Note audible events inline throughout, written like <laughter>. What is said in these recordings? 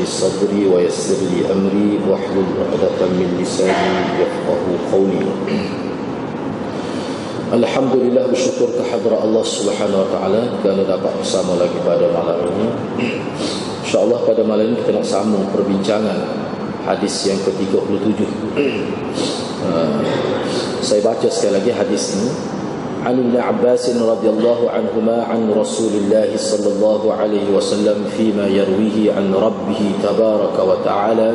لي صدري ويسر لي أمري واحلل عقدة من لساني يفقه قولي Alhamdulillah bersyukur kehadrat Allah Subhanahu Wa Taala kerana dapat bersama lagi pada malam ini. InsyaAllah pada malam ini kita nak sambung perbincangan hadis yang ke-37. uh, saya baca sekali lagi hadis ini. عن ابن عباس رضي الله عنهما عن رسول الله صلى الله عليه وسلم فيما يرويه عن ربه تبارك وتعالى.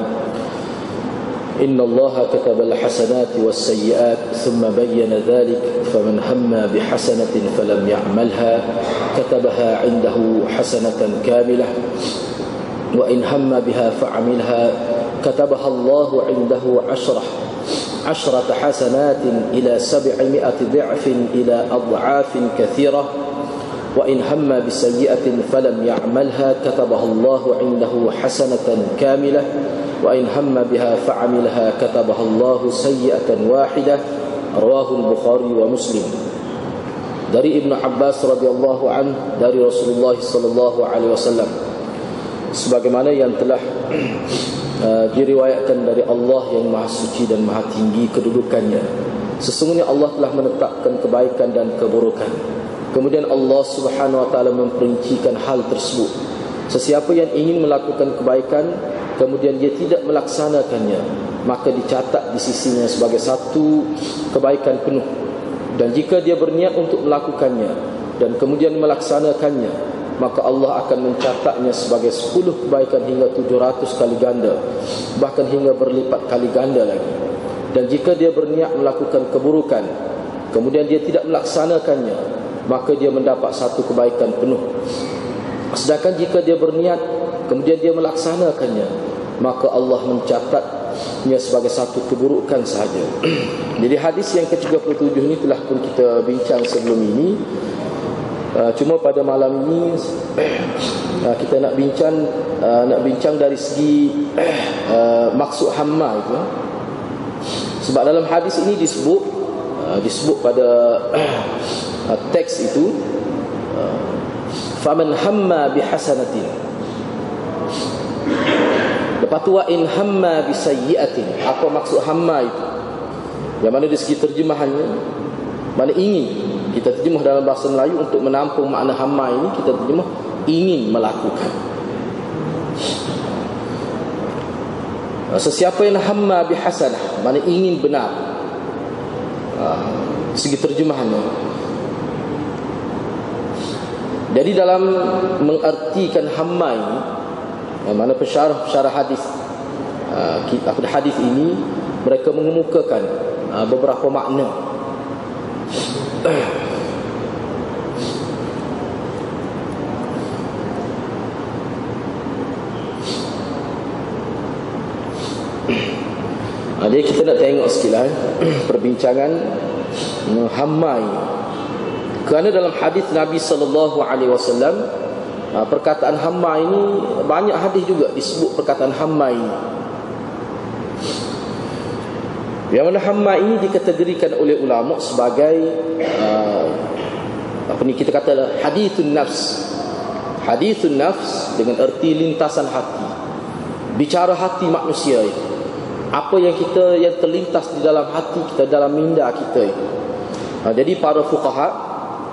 إن الله كتب الحسنات والسيئات ثم بين ذلك فمن هم بحسنة فلم يعملها. كتبها عنده حسنة كاملة. وإن هم بها فعملها كتبها الله عنده عشرة. عشرة حسنات إلى سبعمائة ضعف إلى أضعاف كثيرة وإن هم بسيئة فلم يعملها كتبها الله عنده حسنة كاملة وإن هم بها فعملها كتبها الله سيئة واحدة رواه البخاري ومسلم. dari Ibn Abbas radhiyallahu an dari Rasulullah sallallahu alaihi wasallam sebagaimana yang telah uh, diriwayatkan dari Allah yang Maha Suci dan Maha Tinggi kedudukannya. Sesungguhnya Allah telah menetapkan kebaikan dan keburukan. Kemudian Allah Subhanahu wa taala memperincikan hal tersebut. Sesiapa yang ingin melakukan kebaikan kemudian dia tidak melaksanakannya maka dicatat di sisinya sebagai satu kebaikan penuh. Dan jika dia berniat untuk melakukannya dan kemudian melaksanakannya maka Allah akan mencatatnya sebagai 10 kebaikan hingga 700 kali ganda bahkan hingga berlipat kali ganda lagi. Dan jika dia berniat melakukan keburukan kemudian dia tidak melaksanakannya maka dia mendapat satu kebaikan penuh. Sedangkan jika dia berniat kemudian dia melaksanakannya maka Allah mencatatnya sebagai satu keburukan sahaja. <clears throat> Jadi hadis yang ke-37 ini telah pun kita bincang sebelum ini Uh, cuma pada malam ini uh, kita nak bincang uh, nak bincang dari segi uh, maksud hamma itu sebab dalam hadis ini disebut uh, disebut pada uh, teks itu uh, faman hamma bihasanatin. Lepas tu in hamma bisayyi'atin apa maksud hamma itu? Yang mana dari segi terjemahannya? Mana ingin kita terjemah dalam bahasa Melayu untuk menampung makna hamma ini kita terjemah ingin melakukan. Sesiapa yang hamma bihasanah mana ingin benar. Segi terjemahannya. Jadi dalam mengartikan hamma ini mana pensyarah-pensyarah hadis aku hadis ini mereka mengemukakan beberapa makna Jadi kita nak tengok sikitlah perbincangan Hammai. Kerana dalam hadis Nabi alaihi wasallam perkataan Hamma ini banyak hadis juga disebut perkataan Hamma ini. Yang mana Hamma ini dikategorikan oleh ulama sebagai uh, apa ni kita kata hadithun nafs. Hadithun nafs dengan erti lintasan hati. Bicara hati manusia itu apa yang kita yang terlintas di dalam hati kita dalam minda kita itu. Ha, jadi para fuqaha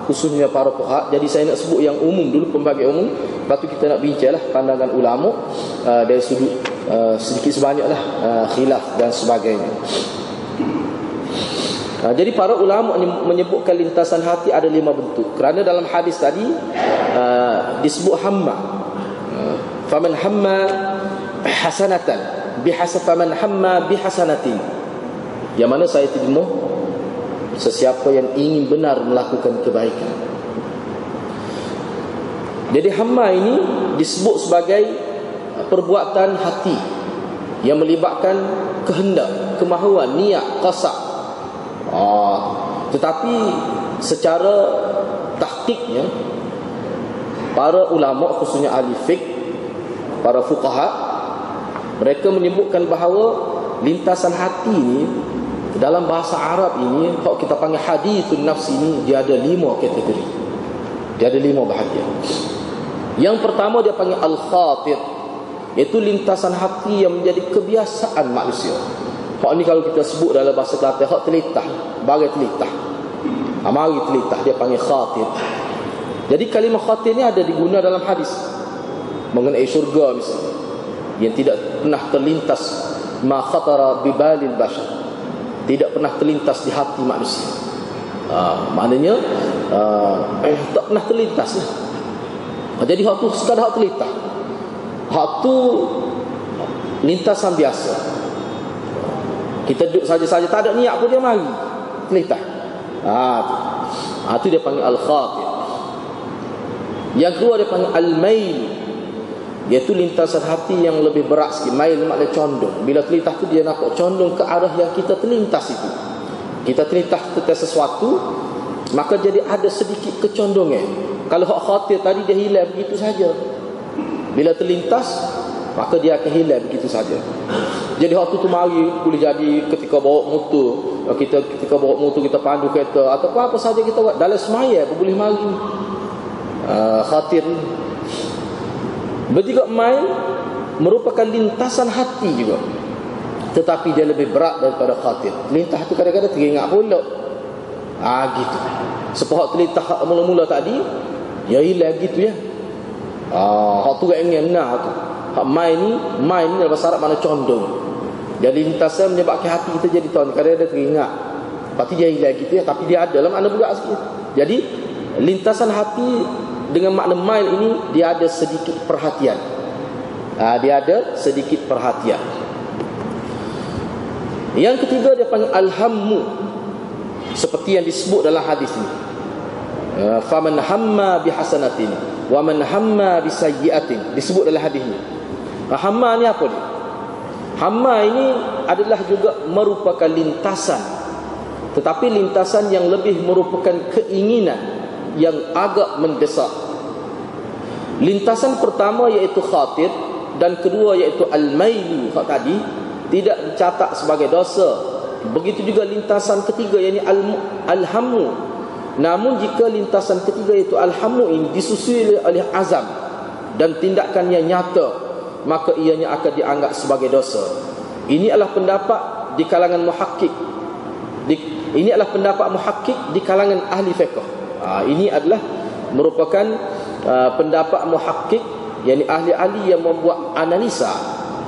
khususnya para fuqaha jadi saya nak sebut yang umum dulu pembagian umum lepas tu kita nak bincanglah pandangan ulama uh, dari sudut uh, sedikit sebanyaklah uh, khilaf dan sebagainya. Ha, jadi para ulama menyebutkan lintasan hati ada lima bentuk. Kerana dalam hadis tadi uh, disebut hamma. Faman hamma hasanatan bihasafaman hamma bihasanatin. Yang mana saya terjemah sesiapa yang ingin benar melakukan kebaikan. Jadi hamma ini disebut sebagai perbuatan hati. yang melibatkan kehendak, kemahuan, niat, qasad. Ah, tetapi secara tahqiqnya para ulama khususnya ahli fiqh, para fuqaha mereka menyebutkan bahawa lintasan hati ini dalam bahasa Arab ini kalau kita panggil hadithun nafs ini dia ada lima kategori. Dia ada lima bahagian. Yang pertama dia panggil al-khatir Iaitu lintasan hati yang menjadi kebiasaan manusia. Hak ni kalau kita sebut dalam bahasa Kelantan hak telitah, bagai telitah. Amari telitah dia panggil khatir. Jadi kalimah khatir ni ada diguna dalam hadis mengenai syurga misalnya yang tidak pernah terlintas ma khatara bi balil bashar. Tidak pernah terlintas di hati manusia. Ha, maknanya uh, eh, tak pernah terlintas lah. Jadi hak tu sekadar hak telitah. Hak tu lintasan biasa. Kita duduk saja-saja tak ada niat pun dia mari. Telitah. Ha tu. Ha tu dia panggil al-khatir. Yang kedua dia panggil al-mail. Iaitu lintasan hati yang lebih berat sikit. Mail maknanya condong. Bila telitah tu dia nampak condong ke arah yang kita terlintas itu. Kita terlintas ke sesuatu, maka jadi ada sedikit kecondongan. Kalau hak khatir tadi dia hilang begitu saja. Bila terlintas Maka dia akan hilang begitu saja Jadi waktu tu mari Boleh jadi ketika bawa motor kita Ketika bawa motor kita pandu kereta Atau apa, saja kita buat Dalam semaya boleh mari uh, Khatir Berjika main Merupakan lintasan hati juga Tetapi dia lebih berat daripada khatir Lintas tu kadang-kadang teringat pula Ah gitu Sepahak terlintas mula-mula tadi Ya hilang gitu ya Ah, hak tu ingin nah tu. Hak mai ni, mai ni dalam Arab mana condong. Jadi lintasan menyebabkan hati kita jadi tuan. Kadang ada teringat. Pasti dia hilang gitu ya, tapi dia ada dalam makna juga sikit. Jadi lintasan hati dengan makna mail ini dia ada sedikit perhatian. Ah, dia ada sedikit perhatian. Yang ketiga dia panggil alhammu. Seperti yang disebut dalam hadis ini. Ah, faman hamma bihasanatin wa man hamma bi sayyi'atin disebut dalam hadis ni hamma ni apa ni hamma ini adalah juga merupakan lintasan tetapi lintasan yang lebih merupakan keinginan yang agak mendesak lintasan pertama iaitu khatir dan kedua iaitu al-mailu hak tadi tidak dicatat sebagai dosa begitu juga lintasan ketiga yakni al-hammu Namun jika lintasan ketiga itu alhamu ini disusui oleh azam dan tindakannya nyata, maka ianya akan dianggap sebagai dosa. Ini adalah pendapat di kalangan muhakkik. ini adalah pendapat muhakkik di kalangan ahli fiqh. Ha, ini adalah merupakan uh, pendapat muhakkik yakni ahli-ahli yang membuat analisa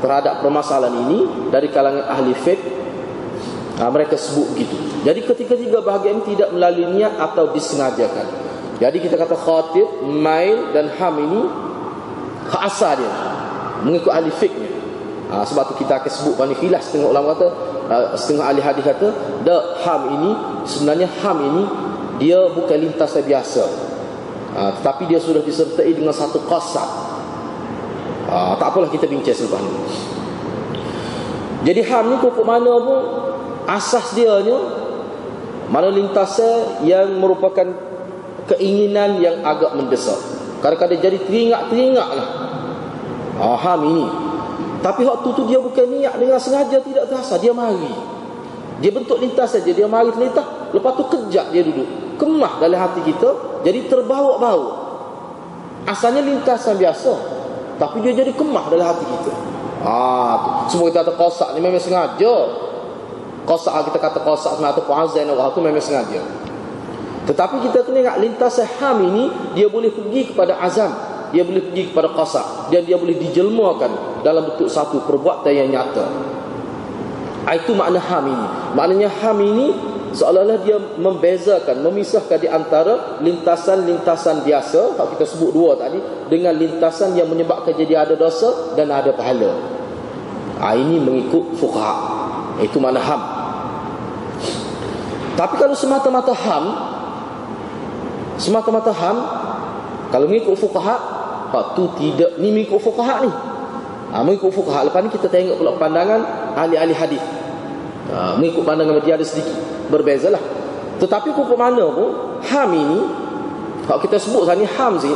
terhadap permasalahan ini dari kalangan ahli fiqh Ha, mereka sebut begitu. Jadi ketiga-tiga bahagian tidak melalui niat atau disengajakan. Jadi kita kata khatib, mail dan ham ini asal dia. Mengikut ahli fiqhnya. Ha, sebab tu kita akan sebut bani khilah setengah ulama kata, uh, setengah ahli hadis kata, ham ini sebenarnya ham ini dia bukan lintas biasa. Ha, tetapi dia sudah disertai dengan satu qasad. Ha, tak apalah kita bincang selepas ni. Jadi ham ni pokok mana pun asas dia nya mana lintasnya yang merupakan keinginan yang agak mendesak. Kadang-kadang jadi teringat-teringat lah. Aham ini tapi waktu tu dia bukan niat dengan sengaja tidak terasa. Dia mari. Dia bentuk lintas saja dia mari terlintas lepas tu kejap dia duduk. Kemah dalam hati kita jadi terbawa-bawa. Asalnya lintasan biasa tapi dia jadi kemah dalam hati kita. Ah, semua kita ada kosak ni memang sengaja. Qasak kita kata qasak atau azan Allah tu memang sengaja. Tetapi kita kena ingat lintas ham ini dia boleh pergi kepada azam, dia boleh pergi kepada qasak dan dia boleh dijelmakan dalam bentuk satu perbuatan yang nyata. Ah, itu makna ham ini. Maknanya ham ini seolah-olah dia membezakan, memisahkan di antara lintasan-lintasan biasa, kalau kita sebut dua tadi, dengan lintasan yang menyebabkan jadi ada dosa dan ada pahala. Ha, ini mengikut fuqaha. Itu makna ham. Tapi kalau semata-mata ham Semata-mata ham Kalau mengikut fukaha Hak tu tidak Ni mengikut fukaha ni ha, mengikut fuqaha lepas ni kita tengok pula pandangan ahli-ahli hadis ha, mengikut pandangan dia ada sedikit berbezalah. Tetapi pupuk mana pun ham ini kalau kita sebut ni ham sih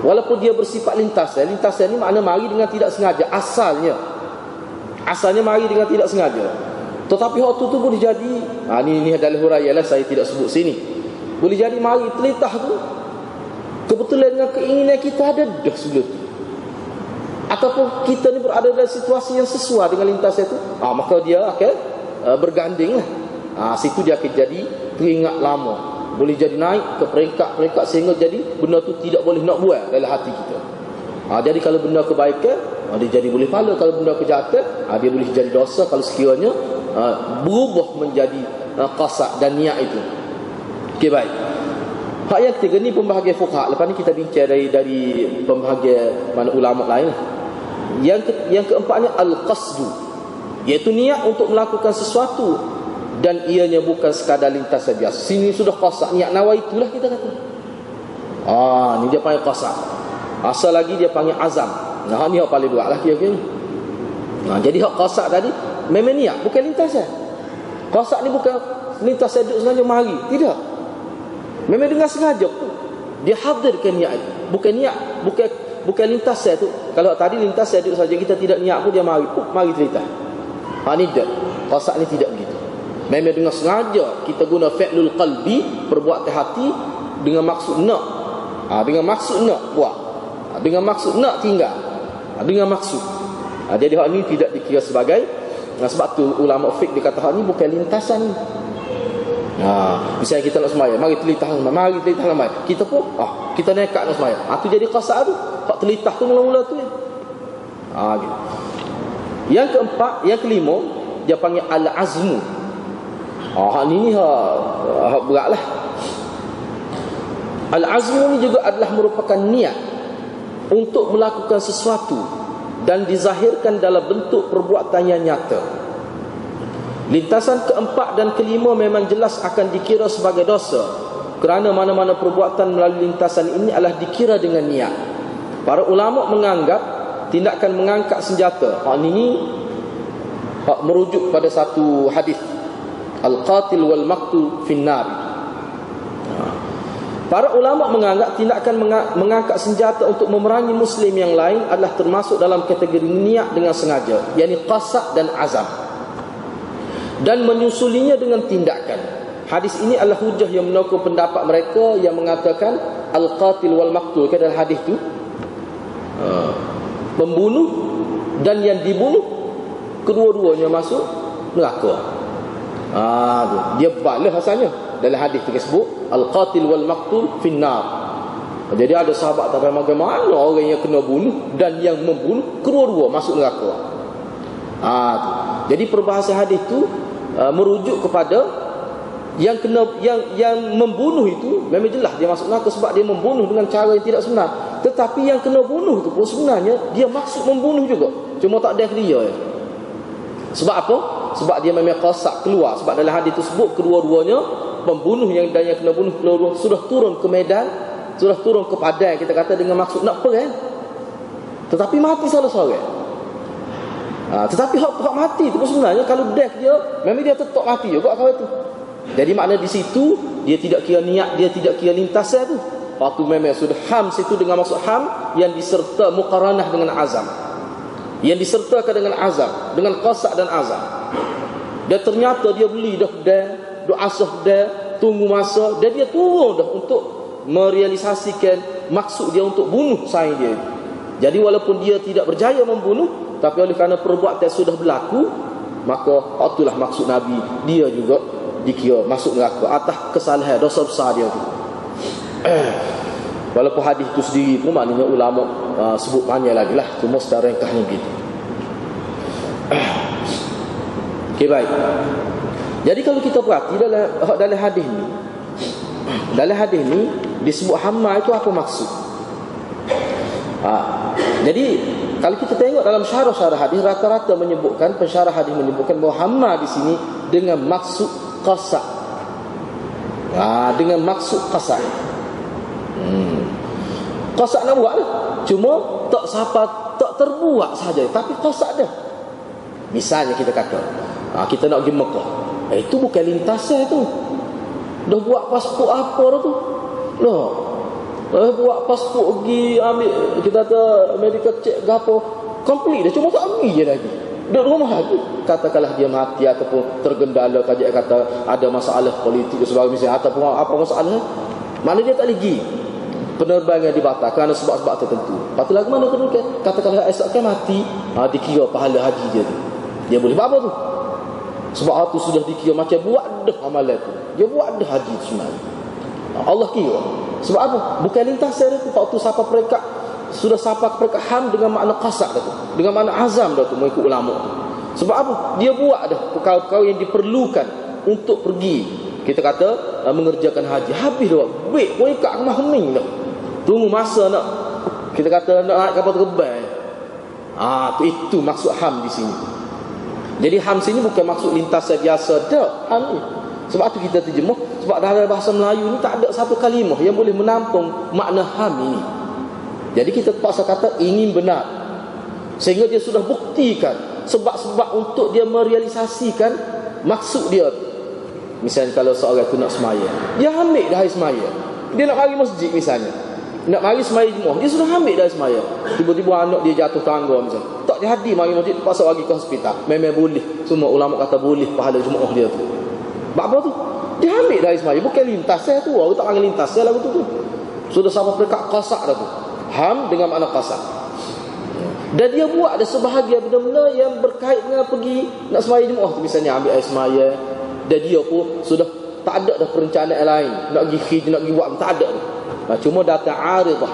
walaupun dia bersifat lintas ya, lintas ni makna mari dengan tidak sengaja asalnya. Asalnya mari dengan tidak sengaja. Tetapi waktu tu boleh jadi ha, ni, ni adalah huraian lah saya tidak sebut sini. Boleh jadi mari telitah tu kebetulan dengan keinginan kita ada dah sebelum tu. Ataupun kita ni berada dalam situasi yang sesuai dengan lintasan itu ah maka dia akan uh, berganding lah ah situ dia akan jadi teringat lama boleh jadi naik ke peringkat-peringkat sehingga jadi benda tu tidak boleh nak buat dalam hati kita ah jadi kalau benda kebaikan ah, dia jadi boleh pahala kalau benda kejahatan ah, dia boleh jadi dosa kalau sekiranya ah, berubah menjadi ah, qasak dan niat itu okey baik Hak yang ketiga ni pembahagian fuqaha. Lepas ni kita bincang dari dari pembahagian mana ulama lain. Yang ke, yang keempatnya al-qasdu. Iaitu niat untuk melakukan sesuatu dan ianya bukan sekadar lintas saja. Sini sudah qasak niat nawa itulah kita kata. Ah, ni dia panggil qasak. Asal lagi dia panggil azam. Nah, ni hak paling dua lah kira-kira. Nah, jadi hak qasak tadi memang niat bukan lintas saja. Qasak ni bukan lintas saja sengaja mari. Tidak. Memang dengan sengaja dia hadirkan niat itu. Bukan niat, bukan bukan lintas saya tu. Kalau tadi lintas duduk saja kita tidak niat pun dia mari, pun mari cerita. Ha ni dak. Qasak ni tidak begitu. Memang dengan sengaja kita guna fi'lul qalbi, perbuatan hati dengan maksud nak. Ha, dengan maksud nak buat. Ha, dengan maksud nak tinggal. Ha, dengan maksud. Ha, jadi hal ini tidak dikira sebagai nah, sebab tu ulama fiqh dia kata hal ini bukan lintasan Ha, misalnya kita nak sembahyang, mari telitah sembahyang, mari telitah sembahyang. Kita pun, ah, kita nekat nak sembahyang. Ha, tu jadi qasad tu. Hak telitah tu mula-mula tu. Ha, gitu. Yang keempat, yang kelima, dia panggil al-azmu. Ha, hak ni ha, ha beratlah. Al-azmu ni juga adalah merupakan niat untuk melakukan sesuatu dan dizahirkan dalam bentuk perbuatan yang nyata. Lintasan keempat dan kelima memang jelas akan dikira sebagai dosa kerana mana-mana perbuatan melalui lintasan ini adalah dikira dengan niat. Para ulama menganggap tindakan mengangkat senjata. Hak ini hak merujuk pada satu hadis al-qatil wal maqtul finnar. Para ulama menganggap tindakan mengangkat senjata untuk memerangi muslim yang lain adalah termasuk dalam kategori niat dengan sengaja, yakni qasad dan azam dan menyusulinya dengan tindakan. Hadis ini adalah hujah yang menokong pendapat mereka yang mengatakan al-qatil wal maqtul ke dalam hadis itu ha. Pembunuh dan yang dibunuh kedua-duanya masuk neraka. Ah. Dia balah asalnya dalam hadis tersebut al-qatil wal maqtul finnar. Jadi ada sahabat tak bagaimana orang yang kena bunuh dan yang membunuh kedua-dua masuk neraka. Ah tu. Jadi perbahasan hadis tu uh, merujuk kepada yang kena yang yang membunuh itu memang jelas dia masuk neraka sebab dia membunuh dengan cara yang tidak sebenar. Tetapi yang kena bunuh itu pun sebenarnya dia maksud membunuh juga. Cuma tak ada dia ya. sebab apa? Sebab dia memang qasak keluar. Sebab dalam hadis itu sebut kedua-duanya pembunuh yang dan yang kena bunuh kedua sudah turun ke medan sudah turun ke padang kita kata dengan maksud nak perang. Tetapi mati salah seorang Ha, tetapi hak mati tu sebenarnya kalau death dia memang dia tetap mati juga kalau itu. Jadi makna di situ dia tidak kira niat, dia tidak kira lintasan tu. Waktu memang sudah ham situ dengan maksud ham yang diserta muqaranah dengan azam. Yang disertakan dengan azam, dengan qasak dan azam. Dan ternyata dia beli dah dah, dah asah dah, tunggu masa dan dia turun dah untuk merealisasikan maksud dia untuk bunuh saing dia. Jadi walaupun dia tidak berjaya membunuh, tapi oleh kerana perbuatan sudah berlaku Maka itulah maksud Nabi Dia juga dikira masuk neraka Atas kesalahan dosa besar dia tu. <clears throat> Walaupun hadis itu sendiri pun Maknanya ulama uh, sebut banyak lagi lah. Cuma secara ringkasnya begitu. <clears throat> Okey baik. Jadi kalau kita perhati dalam, dalam hadis ni <clears throat> Dalam hadis ni Disebut hamma itu apa maksud? Ha. Jadi kalau kita tengok dalam syarah-syarah hadis rata-rata menyebutkan pensyarah hadis menyebutkan bahawa hamma di sini dengan maksud qasa. Ha, dengan maksud qasa. Hmm. Qasa nak buat lah. Cuma tak siapa tak terbuat saja tapi kosak dah misalnya kita kata ha, kita nak pergi Mekah eh, itu bukan lintasan tu dah buat pasport apa dah tu noh dah buat pasport pergi ambil kita kata medical check apa complete dah cuma tak ambil je lagi duduk rumah lagi katakanlah dia mati ataupun tergendala kajian kata ada masalah politik dan sebagainya ataupun apa masalah mana dia tak lagi penerbangan dibatalkan kerana sebab-sebab tertentu. Lepas lagu mana terukkan? Katakanlah esok kan mati, ha, dikira pahala haji dia tu. Dia boleh buat apa tu? Sebab itu sudah dikira macam buat dah amalan tu. Dia buat dah haji tu. Allah kira. Sebab apa? Bukan lintasan tu. Waktu siapa mereka sudah siapa mereka ham dengan makna qasak dah tu. Dengan makna azam tu mengikut ulama tu. Sebab apa? Dia buat dah perkara-perkara yang diperlukan untuk pergi. Kita kata uh, mengerjakan haji. Habis dah. Baik pun ikat kemah hening dah. Tunggu masa nak kita kata nak naik kapal terbang. Ah, tu itu maksud ham di sini. Jadi ham sini bukan maksud lintasan biasa dah ham ni. Sebab tu kita terjemah sebab dalam bahasa Melayu ni tak ada satu kalimah yang boleh menampung makna ham ini. Jadi kita terpaksa kata ingin benar. Sehingga dia sudah buktikan sebab-sebab untuk dia merealisasikan maksud dia. Misalnya kalau seorang tu nak semaya, dia ambil dah hari semaya. Dia nak pergi masjid misalnya. Nak mari semaya Jumaat, dia sudah ambil dah semaya. Tiba-tiba anak dia jatuh tangga misalnya. Tak jadi mari masjid, pasal lagi ke hospital. Memang boleh. Semua ulama kata boleh pahala Jumaat dia tu. Apa tu? Dia ambil dah semaya. Bukan lintas saya tu. Orang tak panggil lintas saya lagu tu tu. Sudah sampai perekat kasak dah tu. Ham dengan makna kasak. Dan dia buat ada sebahagian benda-benda yang berkait dengan pergi nak semaya Jumaat tu. Misalnya ambil air semaya. Dan dia pun sudah tak ada dah perencanaan lain. Nak pergi khij, nak pergi buat. Tak ada. Ha, cuma data aridah.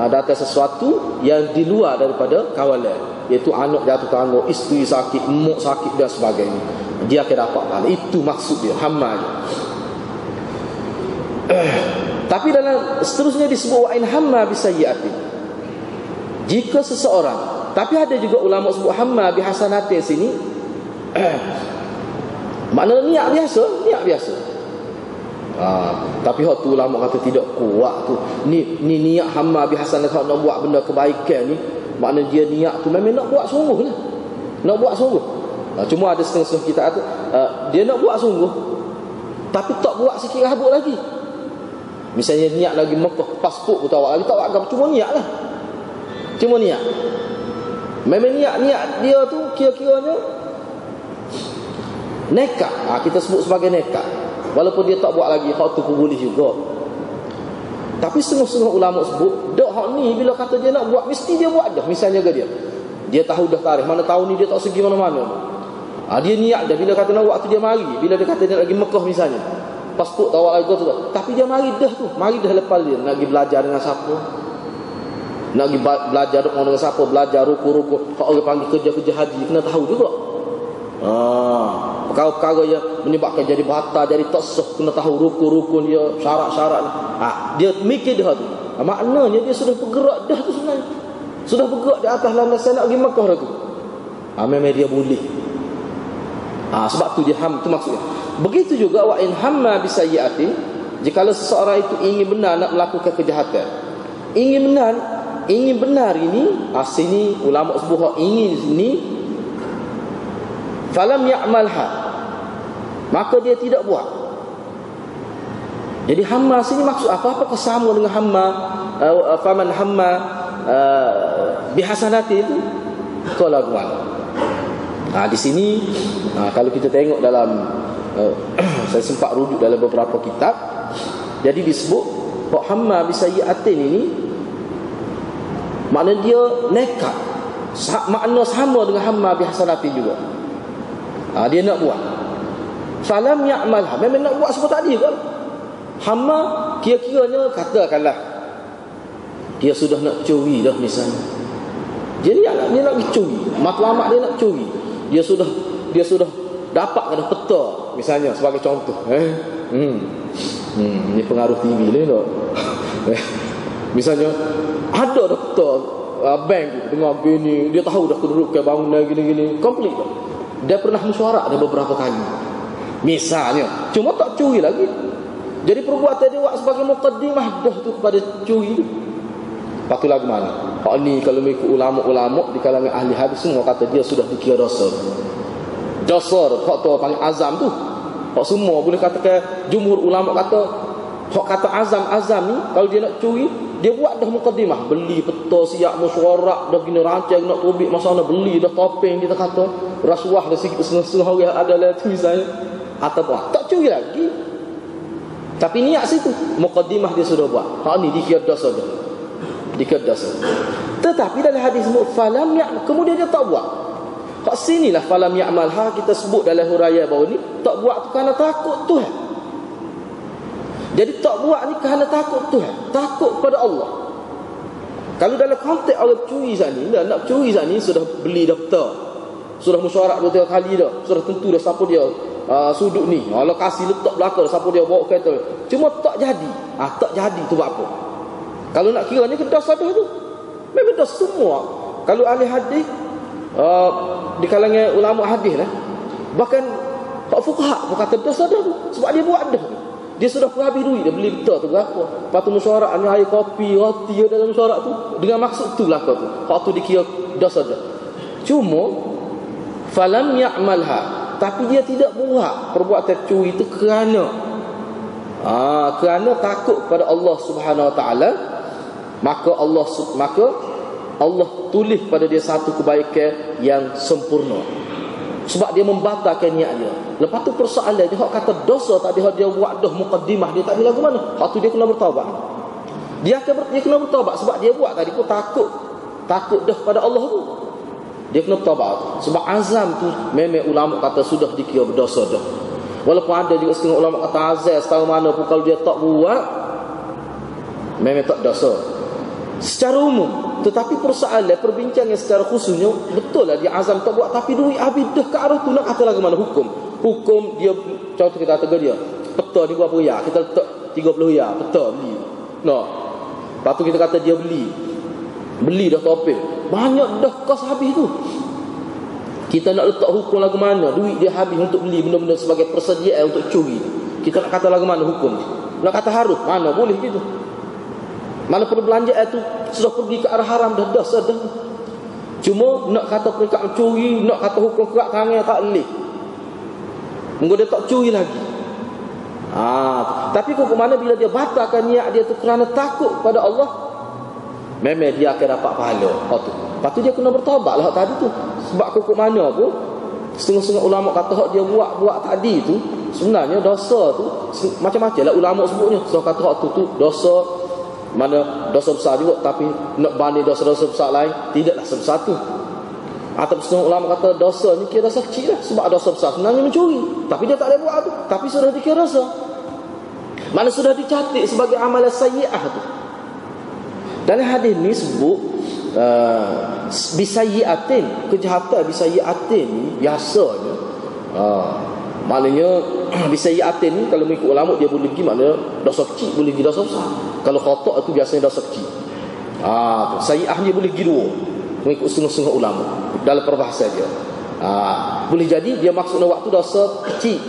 Ha, data sesuatu yang di luar daripada kawalan. Iaitu anak jatuh tangguh, isteri sakit, mak sakit dan sebagainya. Dia akan dapat pahala. Itu maksud dia. Hamma dia. Tapi dalam seterusnya disebut wa'in hamma bisayyi'atin. Jika seseorang, tapi ada juga ulama sebut hamma bihasanatin sini. <clears throat> Maknanya niat biasa, niat biasa. Ha, tapi hak tu ulama kata tidak kuat tu. Ni ni niat hamba bihasan nak buat benda kebaikan ni, makna dia niat tu memang nak buat sungguh lah. Nak buat sungguh. Ha, cuma ada setengah-setengah kita tu uh, dia nak buat sungguh. Tapi tak buat sikit rabuk lagi. Misalnya niat lagi Mekah pasport pun tak lagi tak buat cuma niat lah. Cuma niat. Memang niat-niat dia tu kira-kiranya nekat. Ha, kita sebut sebagai nekat. Walaupun dia tak buat lagi Hak tu pun boleh juga. Tapi setengah-setengah ulama sebut Dok hak ni bila kata dia nak buat Mesti dia buat dah. Misalnya ke dia? Dia tahu dah tarikh. Mana tahun ni dia tak segi mana-mana. Ha, Dia niat dah. Bila kata nak buat tu dia mari. Bila dia kata dia nak pergi Mekah misalnya Pasport buat lagi tu Tapi dia mari dah tu Mari dah lepas dia Nak pergi belajar dengan siapa nak pergi belajar dengan siapa Belajar ruku-ruku Kalau orang panggil kerja-kerja haji Kena tahu juga Ah, perkara-perkara yang menyebabkan jadi batal, jadi tak sah, kena tahu rukun-rukun dia, syarat-syarat. Ah, dia mikir dah tu. Ah, maknanya dia sudah bergerak dah tu sebenarnya. Sudah bergerak di atas landasan nak pergi Makkah dah tu. Ah, memang dia boleh. Ah, sebab tu dia ham tu maksudnya. Begitu juga wa in hamma bisayyi'atin, jika seseorang itu ingin benar nak melakukan kejahatan. Ingin benar, ingin benar ini, ah sini ulama sebut ingin ini falam ya'malha maka dia tidak buat. Jadi hamma sini maksud apa? Apa kesama dengan hamma uh, faman hamma uh, bihasanati itu kolaguan nah di sini uh, kalau kita tengok dalam uh, <clears throat> saya sempat rujuk dalam beberapa kitab. Jadi disebut kok hamma bisayyatin ini makna dia nekat. Makna sama dengan hamma bihasanati juga. Ha, Dia nak buat. Falam ya'malha Memang nak buat sebab tadi kan. Hama kira-kiranya katakanlah Dia sudah nak curi dah misalnya. Dia ni dia nak curi. Matlamat dia nak curi. Dia sudah dia sudah dapat kena peta Misalnya sebagai contoh eh? hmm. Hmm, Ini pengaruh TV ni tak <laughs> eh? Misalnya Ada dah peta uh, Bank dengan gini Dia tahu dah kedudukan bangunan gini-gini Komplit tak dia pernah mesyuarat ada beberapa kali. Misalnya, cuma tak curi lagi. Jadi perbuatan dia buat sebagai muqaddimah dah tu kepada curi tu. Lepas tu lagu mana? Hak ni kalau mengikut ulama-ulama di kalangan ahli hadis semua kata dia sudah dikira dosa. Dosa hak tu panggil azam tu. Hak semua boleh katakan jumhur ulama kata hak kata azam-azam ni kalau dia nak curi dia buat dah mukadimah beli peta siap mesyuarat dah gini rancang nak tubik masa nak beli dah topeng kita kata rasuah dah sikit setengah orang ada lah tu misalnya atau tak curi lagi. Tapi niat situ. Mukadimah dia sudah buat. Hak ni dikira dosa dah dikira dosa tetapi dalam hadis falam ya kemudian dia tak buat kat sinilah falam ya'mal. Ha kita sebut dalam huraian bawah ni tak buat tu kerana takut Tuhan. Jadi tak buat ni kerana takut Tuhan. Takut pada Allah. Kalau dalam konteks orang curi saat ni nak curi saat ni sudah beli daftar sudah mesyuarat dua kali dah. Sudah tentu dah siapa dia uh, sudut ni. Uh, lokasi letak belakang siapa dia bawa kereta cuma tak jadi. Ah tak jadi tu buat apa? Kalau nak kira ni kedas ada tu. Memang dah semua. Kalau ahli hadis uh, di kalangan ulama hadis lah. Bahkan Pak Fuqaha pun kata dah ada tu sebab dia buat dah. Dia sudah pun habis duit dia beli betul tu berapa. Lepas tu mesyuarat ni air kopi roti dalam mesyuarat tu. Dengan maksud tu lah tu. Hak tu dikira dah ada cuma falam ya'malha. Tapi dia tidak buat perbuatan curi itu kerana ah kerana takut kepada Allah Subhanahu Wa Taala. Maka Allah maka Allah tulis pada dia satu kebaikan yang sempurna. Sebab dia membatalkan niat dia. Lepas tu persoalan dia hak kata dosa tadi hak dia buat dah mukaddimah dia tak ada lagu mana? Hak tu dia kena bertaubat. Dia akan ber, dia kena bertaubat sebab dia buat tadi pun takut. Takut dah pada Allah tu. Dia kena bertawabat sebab azam tu memang ulama kata sudah dikira berdosa dah walaupun ada juga setengah ulama kata azam setahu mana pun kalau dia tak buat memang tak dosa secara umum tetapi persoalan perbincangan secara khususnya betul lah dia azam tak buat tapi duit habis dah ke arah tu nak kata lagi mana hukum hukum dia contoh kita kata dia peta ni berapa ya kita letak 30 ya peta beli no lepas tu kita kata dia beli beli dah topeng banyak dah kos habis tu. Kita nak letak hukum lagu mana? Duit dia habis untuk beli benda-benda sebagai persediaan untuk curi. Kita nak kata lagu mana hukum Nak kata harus? Mana boleh gitu. Mana perbelanjaan itu sudah pergi ke arah haram dah dah sudah. Cuma nak kata peringkat curi, nak kata hukum kerak tangan tak boleh. Mungkin dia tak curi lagi. Ah, tapi hukum mana bila dia batalkan niat dia tu kerana takut pada Allah Memang dia akan dapat pahala Lepas tu Lepas tu dia kena bertobat lah tadi tu Sebab kukuk mana pun Setengah-setengah ulama kata hak dia buat-buat tadi tu Sebenarnya dosa tu Macam-macam lah ulama sebutnya So kata hak tu tu dosa Mana dosa besar juga Tapi nak banding dosa-dosa besar lain Tidaklah sebesar tu Atau setengah ulama kata dosa ni kira dosa kecil lah Sebab dosa besar sebenarnya mencuri. Tapi dia tak boleh buat tu Tapi sudah dikira dosa Mana sudah dicatik sebagai amalan sayyi'ah tu. Dalam hadis ni sebut uh, bisayiatin kejahatan bisayiatin ni biasanya uh, maknanya <clears throat> bisayiatin ni kalau mengikut ulama dia boleh pergi maknanya dosa kecil boleh pergi dosa besar. Kalau kotak itu biasanya dosa kecil. Ah uh, sayiah ni boleh pergi dua. Mengikut setengah-setengah ulama. Dalam perbahasan dia. Uh, boleh jadi dia maksudnya waktu dosa kecil.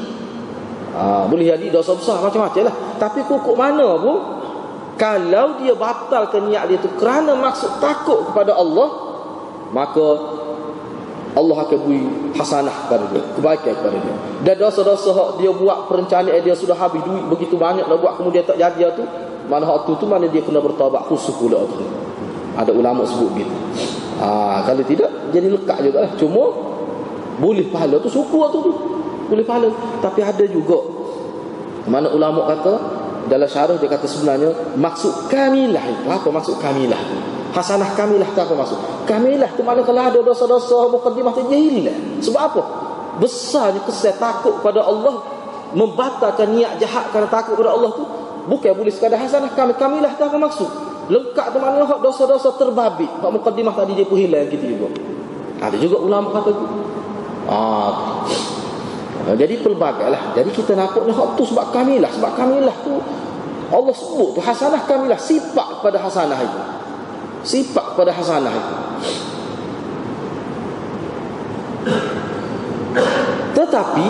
Uh, boleh jadi dosa besar macam-macam lah. Tapi kukuk mana pun kalau dia batalkan niat dia itu kerana maksud takut kepada Allah maka Allah akan beri hasanah kepada dia kebaikan kepada dia. Dan dosa-dosa dia buat perencanaan dia sudah habis duit begitu banyak nak buat kemudian tak jadi tu mana hak tu tu mana dia kena bertaubat khusus pula tu. Ada ulama sebut gitu ha, kalau tidak jadi lekat juga lah. Cuma boleh pahala tu syukur tu tu. Boleh pahala. Tapi ada juga mana ulama kata dalam syarah dia kata sebenarnya maksud kamilah itu. Apa maksud kamilah hasanah kamilah itu apa maksud kamilah itu mana kalau ada dosa-dosa mukaddimah tu jahilah sebab apa besarnya kesan takut pada Allah membatalkan niat jahat kerana takut kepada Allah tu bukan boleh sekadar hasanah kami kamilah itu apa maksud lengkap tu mana dosa-dosa terbabit hak mukaddimah tadi dia pun hilang gitu juga ada juga ulama kata tu ah Ha, jadi pelbagai lah. Jadi kita nakut ni tu sebab kami lah. Sebab kami lah tu Allah sebut tu hasanah kami lah. Sifat kepada hasanah itu. Sifat kepada hasanah itu. Tetapi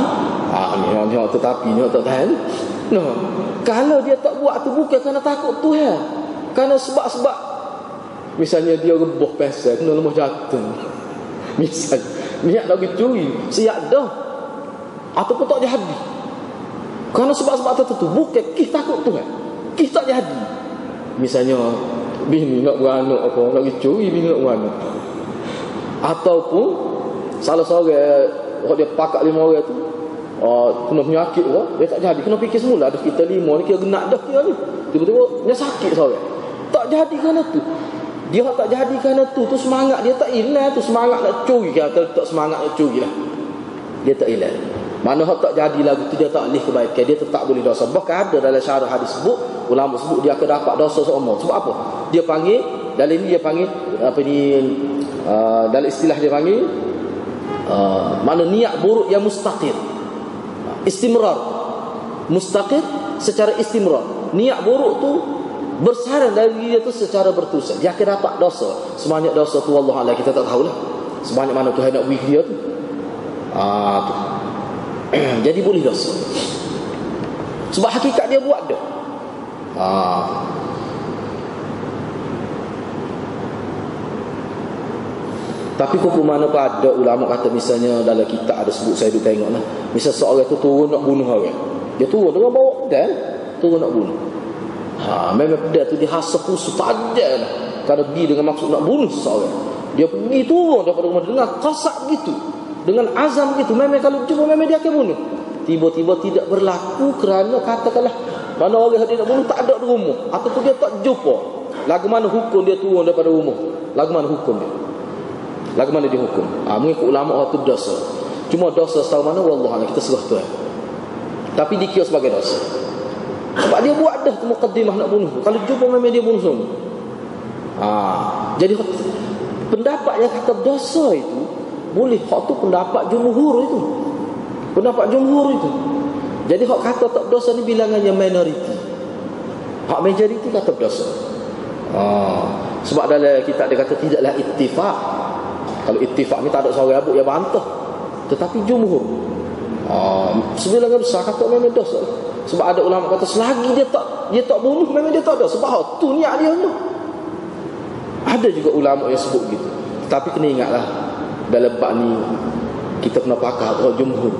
ah ni ni tetapi ni tak tahan. No. Kalau dia tak buat tu bukan kerana takut Tuhan. Kerana sebab-sebab Misalnya dia rebuh pesel kena lemah jatuh. Misal niat nak curi, siap dah. Ataupun tak jadi. Kerana sebab-sebab tertentu bukan kita takut tu kan. Kita tak jadi. Misalnya bini nak beranak apa, nak curi bini nak beranak. Ataupun salah seorang orang dia pakak lima orang tu uh, kena penyakit ke, dia tak jadi. Kena fikir semula ada kita lima ni kira genak dah kira ni. Tiba-tiba dia sakit seorang. Tak jadi kerana tu. Dia tak jadi kerana tu Tu semangat dia tak hilang Tu semangat nak curi Kita tak semangat nak curi lah Dia tak hilang Mana hak tak jadi lagu tu Dia tak boleh kebaikan. Dia tetap boleh dosa. Bahkan ada dalam syarah hadis sebut Ulama sebut dia akan dapat dosa seumur. Sebab apa? Dia panggil Dalam ini dia panggil Apa ni uh, Dalam istilah dia panggil uh, Mana niat buruk yang mustaqir Istimrar. Mustaqir secara istimrar. Niat buruk tu bersarang dari dia tu secara bertusuk dia akan dapat dosa. Sebanyak dosa tu Allah Allah kita tak tahu lah sebanyak mana Tuhan nak beri dia tu. Ah tu <clears throat> jadi boleh dosa sebab hakikat dia buat dah ah Tapi kuku mana pun ada ulama kata misalnya dalam kitab ada sebut saya duk tengok lah. Misal seorang tu turun nak bunuh orang. Dia turun dengan bawa pedal, turun nak bunuh. Ha, memang pedang tu dihasah khusus tajam lah. Kalau pergi dengan maksud nak bunuh seseorang. Dia pergi turun daripada rumah dengan kasak begitu. Dengan azam begitu. Memang kalau jumpa memang dia akan bunuh. Tiba-tiba tidak berlaku kerana katakanlah mana orang yang nak bunuh tak ada di rumah. Ataupun dia tak jumpa. Lagu mana hukum dia turun daripada rumah. Lagu mana hukum dia. Lagu mana dia hukum. Ha, mengikut ulama waktu dosa. Cuma dosa setahu mana Wallah kita serah Tuhan. Tapi dikira sebagai dosa. Sebab dia buat dah tu mukaddimah nak bunuh. Kalau jumpa memang dia bunuh semua. Ha. Jadi pendapat yang kata dosa itu boleh hak tu pendapat jumhur itu. Pendapat jumhur itu. Jadi hak kata tak dosa ni bilangannya minoriti. Hak majoriti kata dosa. Ha. Sebab dalam kitab dia kata tidaklah ittifaq. Kalau ittifaq ni tak ada seorang abuk yang bantah. Tetapi jumhur. Ha. Sebilangan besar kata memang dosa. Sebab ada ulama kata selagi dia tak dia tak bunuh memang dia tak ada sebab oh, tu niat dia tu. Ada juga ulama yang sebut gitu. Tapi kena ingatlah dalam bab ni kita kena pakar atau jumhur.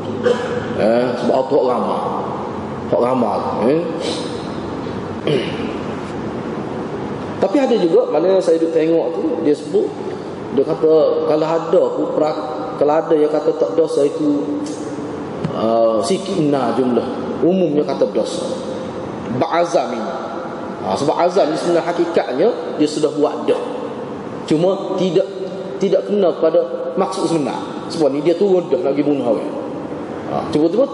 Eh sebab apa hak ramai. Hak ramai eh. <clears throat> Tapi ada juga mana saya duk tengok tu dia sebut dia kata kalau ada pun kalau ada yang kata tak dosa itu uh, sikit na jumlah umumnya kata berdosa ba'azam ini ha, sebab azam ni sebenarnya hakikatnya dia sudah buat dah cuma tidak tidak kena pada maksud sebenar sebab ni dia turun dah nak pergi bunuh orang ha, cuba-cuba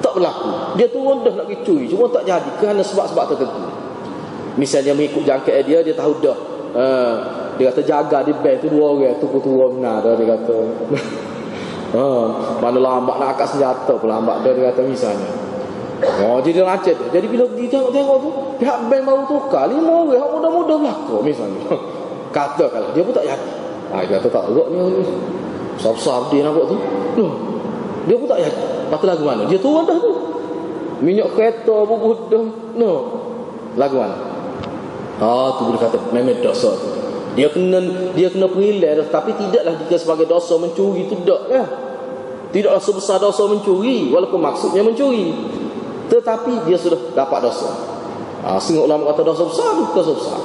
tak berlaku dia turun dah nak pergi curi cuma tak jadi kerana sebab-sebab tertentu misalnya mengikut jangkit dia dia tahu dah uh, dia kata jaga di bank tu dua orang tu turun benar dah dia kata <laughs> Ha, mana lambat nak akak senjata pun lambat dia, dia kata misalnya. Oh, jadi racet. Jadi bila dia tengok-tengok tu, pihak bank baru tukar lima orang muda-muda belaka misalnya. <laughs> Kata kalau dia pun tak yakin. Ha, dia kata tak agak ni. Besar-besar dia nampak tu. No. Dia pun tak yakin. Lepas lagu mana? Dia turun dah tu. Minyak kereta pun dah. No. Lagu mana? Ah, tu boleh kata memang dosa tu. Dia kena dia kena penilai tapi tidaklah jika sebagai dosa mencuri tidak ya. Tidaklah sebesar dosa mencuri walaupun maksudnya mencuri. Tetapi dia sudah dapat dosa. Ha, setengah ulama kata dosa besar dosa besar.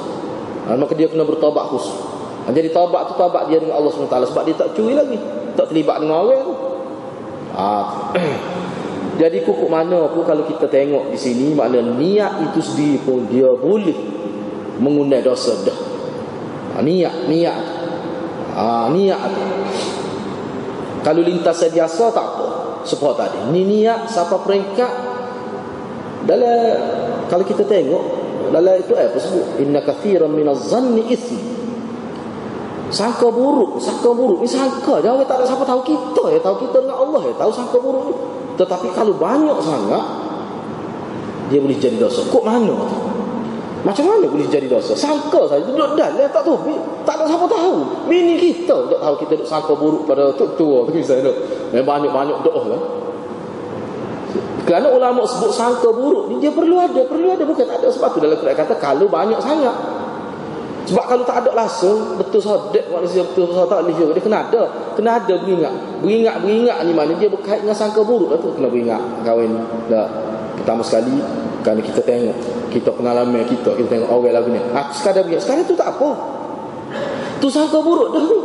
Ha, maka dia kena bertobat khusus. Jadi taubat tu taubat dia dengan Allah SWT sebab dia tak curi lagi. Tak terlibat dengan orang tu. Ha. <coughs> jadi kukuk mana pun kalau kita tengok di sini makna niat itu sendiri pun dia boleh mengundang dosa dah. Ha, niat niat. Ha, niat kalau lintas biasa tak apa. Seperti tadi ni niat siapa peringkat? Dalam kalau kita tengok dalam itu apa sebut? Inna kathiran minaz zanni ithmi sangka buruk sangka buruk ni sangka dia tak ada siapa tahu kita ya tahu kita dengan Allah ya tahu sangka buruk ni tetapi kalau banyak sangat dia boleh jadi dosa kok mana tu macam mana boleh jadi dosa? Sangka saja duduk dia tak tahu. Tak ada siapa tahu. Bini kita tak tahu kita duduk sangka buruk pada tok tua tu misalnya. Banyak-banyak doa lah. Kerana ulama sebut sangka buruk ni dia perlu ada, perlu ada bukan tak ada sebab tu dalam Quran kata kalau banyak sangat. Sebab kalau tak ada langsung betul sahadat manusia betul sahadat tak boleh dia kena ada. Kena ada beringat. Beringat beringat ni mana dia berkait dengan sangka buruk lah tu kena beringat kahwin dah pertama sekali kerana kita tengok kita pengalaman kita kita tengok orang lagu ni. Ah sekadar beringat. Sekarang tu tak apa. Tu sangka buruk dah tu.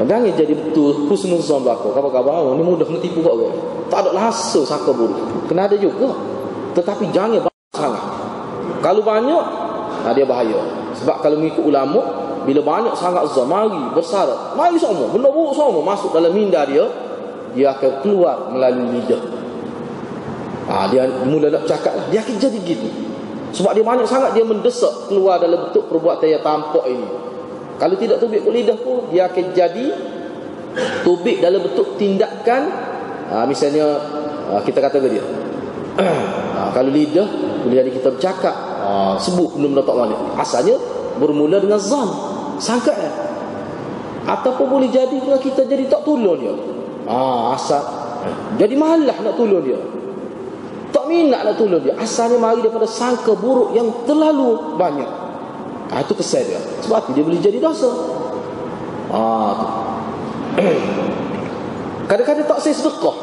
Jangan jadi betul husnuzon belaka. Kabar-kabar oh, ni mudah nak tipu kau orang. Tak ada langsung sangka buruk. Kena ada juga. Tetapi jangan banyak sangat. Kalau banyak ha, dia bahaya. Sebab kalau mengikut ulama bila banyak sangat zon mari bersara mari semua. Benda buruk semua masuk dalam minda dia dia akan keluar melalui lidah. Ha, dia mula nak cakap lah. Dia akan jadi gitu. Sebab dia banyak sangat dia mendesak keluar dalam bentuk perbuatan yang tampak ini. Kalau tidak tubik lidah pun dia akan jadi tubik dalam bentuk tindakan. Ha, misalnya ha, kita kata ke dia? Ha, <clears throat> kalau lidah jadi kita bercakap ha, sebut belum dapat malik asalnya bermula dengan zan. Sangka ya ataupun boleh jadi dengan kita jadi tak tolong dia. Ha, asal jadi malah nak tolong dia. Tak minat nak tolong dia. Asalnya mari daripada sangka buruk yang terlalu banyak. Ha, itu kesan dia. Sebab dia boleh jadi dosa. Ha, <coughs> kadang-kadang tak saya sedekah.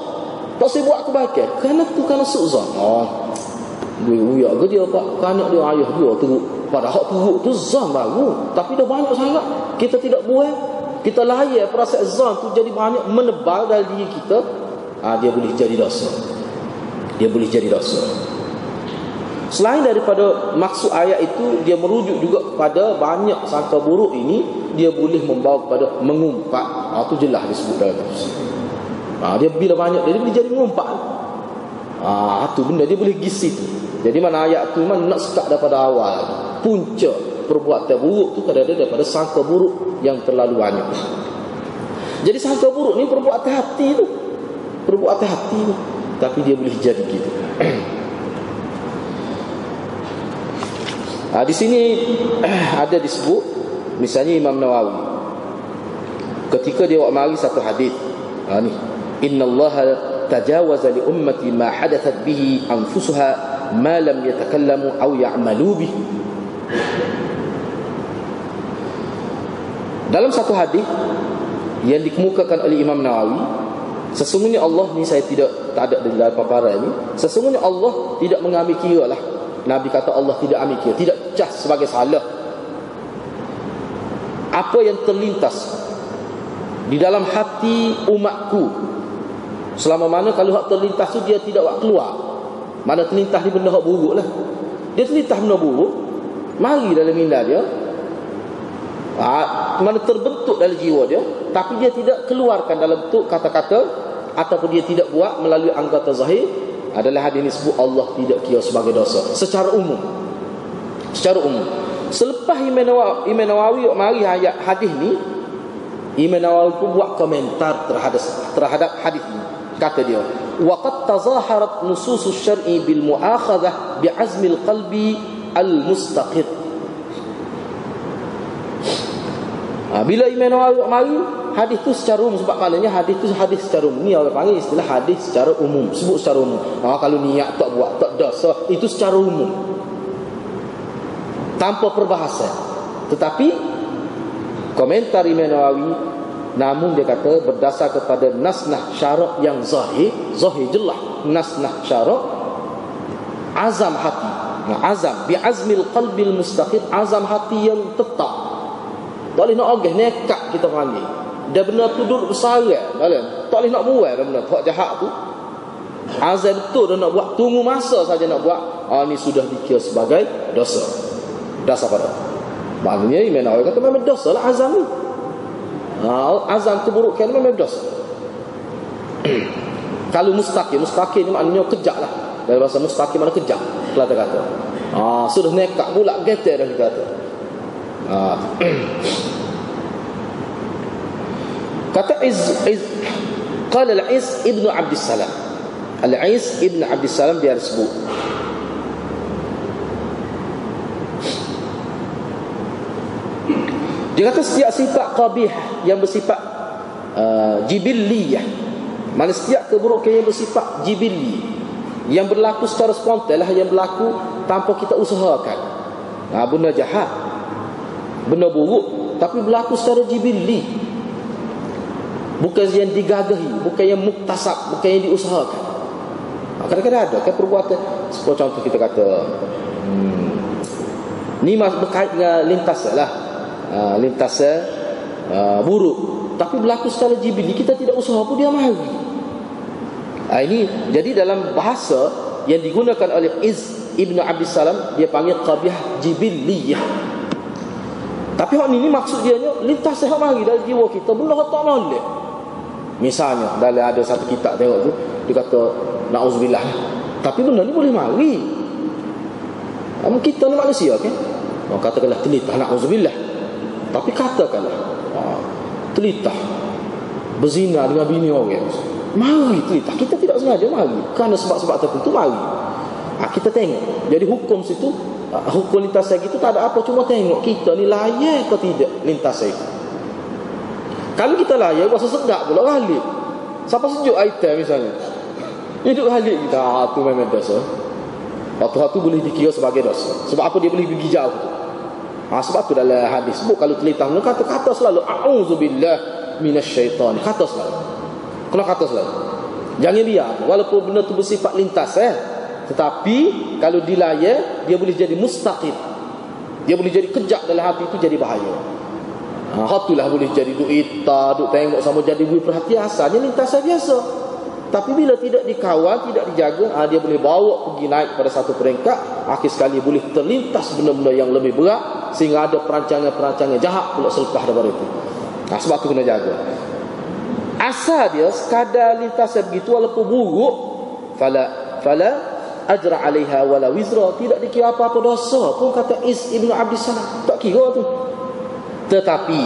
Tak saya buat kebaikan kerana tu kerana su'zan oh, dia uyak ke dia pak? Kanak dia ayah dia teruk. Pada hak teruk tu zon baru. Tapi dah banyak sangat. Kita tidak buat kita layak perasaan zon tu jadi banyak menebal dari diri kita. Ha, dia boleh jadi dosa. Dia boleh jadi dosa. Selain daripada maksud ayat itu dia merujuk juga kepada banyak sangka buruk ini dia boleh membawa kepada mengumpat. Ha, tu jelas disebut dalam ha, dia bila banyak dia, dia boleh jadi mengumpat. Ha, tu benda dia boleh gisi tu jadi mana ayat tu memang nak sekat daripada awal. Punca perbuatan buruk tu kadang-kadang daripada sangka buruk yang terlalu banyak. Jadi sangka buruk ni perbuatan hati tu. Perbuatan hati tu. Tapi dia boleh jadi gitu. Ha, Di sini <clears throat> ada disebut Misalnya Imam Nawawi. Ketika dia buat mari satu hadis. Ha, ni. Inna Allah tajawaza li ummati ma hadathat bihi anfusuha ma lam yatakallamu aw ya'malu bih. Dalam satu hadis yang dikemukakan oleh Imam Nawawi sesungguhnya Allah ni saya tidak tak ada dalam paparan ini sesungguhnya Allah tidak mengambil kira lah. Nabi kata Allah tidak ambil kira tidak cas sebagai salah. Apa yang terlintas di dalam hati umatku selama mana kalau hak terlintas tu dia tidak keluar mana terlintas ni benda buruk lah. Dia terlintas benda buruk Mari dalam minda dia. Ha, Mana terbentuk dalam jiwa dia Tapi dia tidak keluarkan dalam bentuk kata-kata Ataupun dia tidak buat melalui anggota zahir Adalah hadis ini sebut Allah tidak kira sebagai dosa. Secara umum. Secara umum. Selepas Imam Nawawi, mari hadis ni Imam Nawawi pun buat komentar terhadap terhadap hadis ini kata dia waqad tazaharat nusus syar'i bil mu'akhadhah bi azmil qalbi al mustaqir ha, bila Imam Nawawi mari hadis tu secara umum sebab maknanya hadis tu hadis secara umum. Ni orang panggil istilah hadis secara umum sebut secara umum. Ha, kalau niat tak buat tak dosa itu secara umum. Tanpa perbahasan. Tetapi komentar Imam Nawawi Namun dia kata berdasar kepada nasnah syarak yang zahir Zahir jelas nasnah syarak Azam hati. Nah, Azam. Bi azmil qalbil mustaqid Azam hati yang tetap. Tak boleh nak agih nekat kita panggil. Dia benar tu duduk bersara. Tak boleh. Nak buat dia benar jahat tu. Azam betul dia nak buat. Tunggu masa saja nak buat. Ah, Ini sudah dikira sebagai dosa. Dosa pada. Maknanya Imam Nawawi kata memang dosa lah azam ni ha, azam keburukan memang dosa <clears throat> kalau mustaqim mustaqim ni maknanya kejak lah. Dari bahasa mustaqim mana kejak kelata kata. Ha, sudah nekat pula getar dah kata. Ha. <clears throat> kata iz, iz qala al-iz ibnu abdissalam al-iz ibnu abdissalam dia sebut Dia kata setiap sifat qabih yang bersifat uh, jibilliyah. Mana setiap keburukan yang bersifat jibilli yang berlaku secara spontan lah yang berlaku tanpa kita usahakan. ha, benda jahat. Benda buruk tapi berlaku secara jibilli bukan yang digagahi bukan yang muktasab bukan yang diusahakan. Ha, kadang-kadang ada kan perbuatan. Seperti contoh kita kata hmm, ni berkait dengan lintas lah ha, lintas uh, buruk tapi berlaku secara jibilli kita tidak usaha pun dia mari ha, ini jadi dalam bahasa yang digunakan oleh Iz Ibnu Abdul Salam dia panggil qabih jibilliyah. Tapi hak ni, ni maksud dia ni lintas sehat mari dalam jiwa kita benda hak tak molek. Misalnya dalam ada satu kitab tengok tu dia kata nauzubillah. Tapi benda ni boleh mari. Kita ni manusia kan? Orang katakanlah telitah nauzubillah. Tapi katakanlah ha, telitah berzina dengan bini orang. Mari telitah. Kita tidak sengaja mari. Kerana sebab-sebab tertentu mari. Ha, kita tengok. Jadi hukum situ, ha, hukum lintas lagi itu tak ada apa. Cuma tengok kita ni layak atau tidak lintas. Kalau kita layak, rasa sedap pula galik. Siapa sejuk item misalnya. Hidup galik kita. Ha, tu memang dosa. Waktu-waktu boleh dikira sebagai dosa. Sebab apa dia boleh pergi jauh tu. Ha, sebab tu dalam hadis. Sebut kalau telitah. Kata-kata selalu. A'udzubillah minasyaitan. Kata selalu. Kena kata selalu. Jangan biar. Walaupun benda tu bersifat lintas. Eh. Tetapi kalau dilayar dia boleh jadi mustaqim. Dia boleh jadi kejap dalam hati itu jadi bahaya. Ha, hatulah boleh jadi duk ita, duk tengok sama jadi bui perhatian asalnya lintasan biasa. Tapi bila tidak dikawal, tidak dijaga, ha, dia boleh bawa pergi naik pada satu peringkat, akhir sekali boleh terlintas benda-benda yang lebih berat sehingga ada perancangan-perancangan jahat pula selepas daripada itu. Ha, sebab tu kena jaga. Asal dia sekadar lintasan begitu walaupun buruk, fala fala ajra alaiha wala wizra tidak dikira apa-apa dosa pun kata Is ibnu Salam tak kira tu tetapi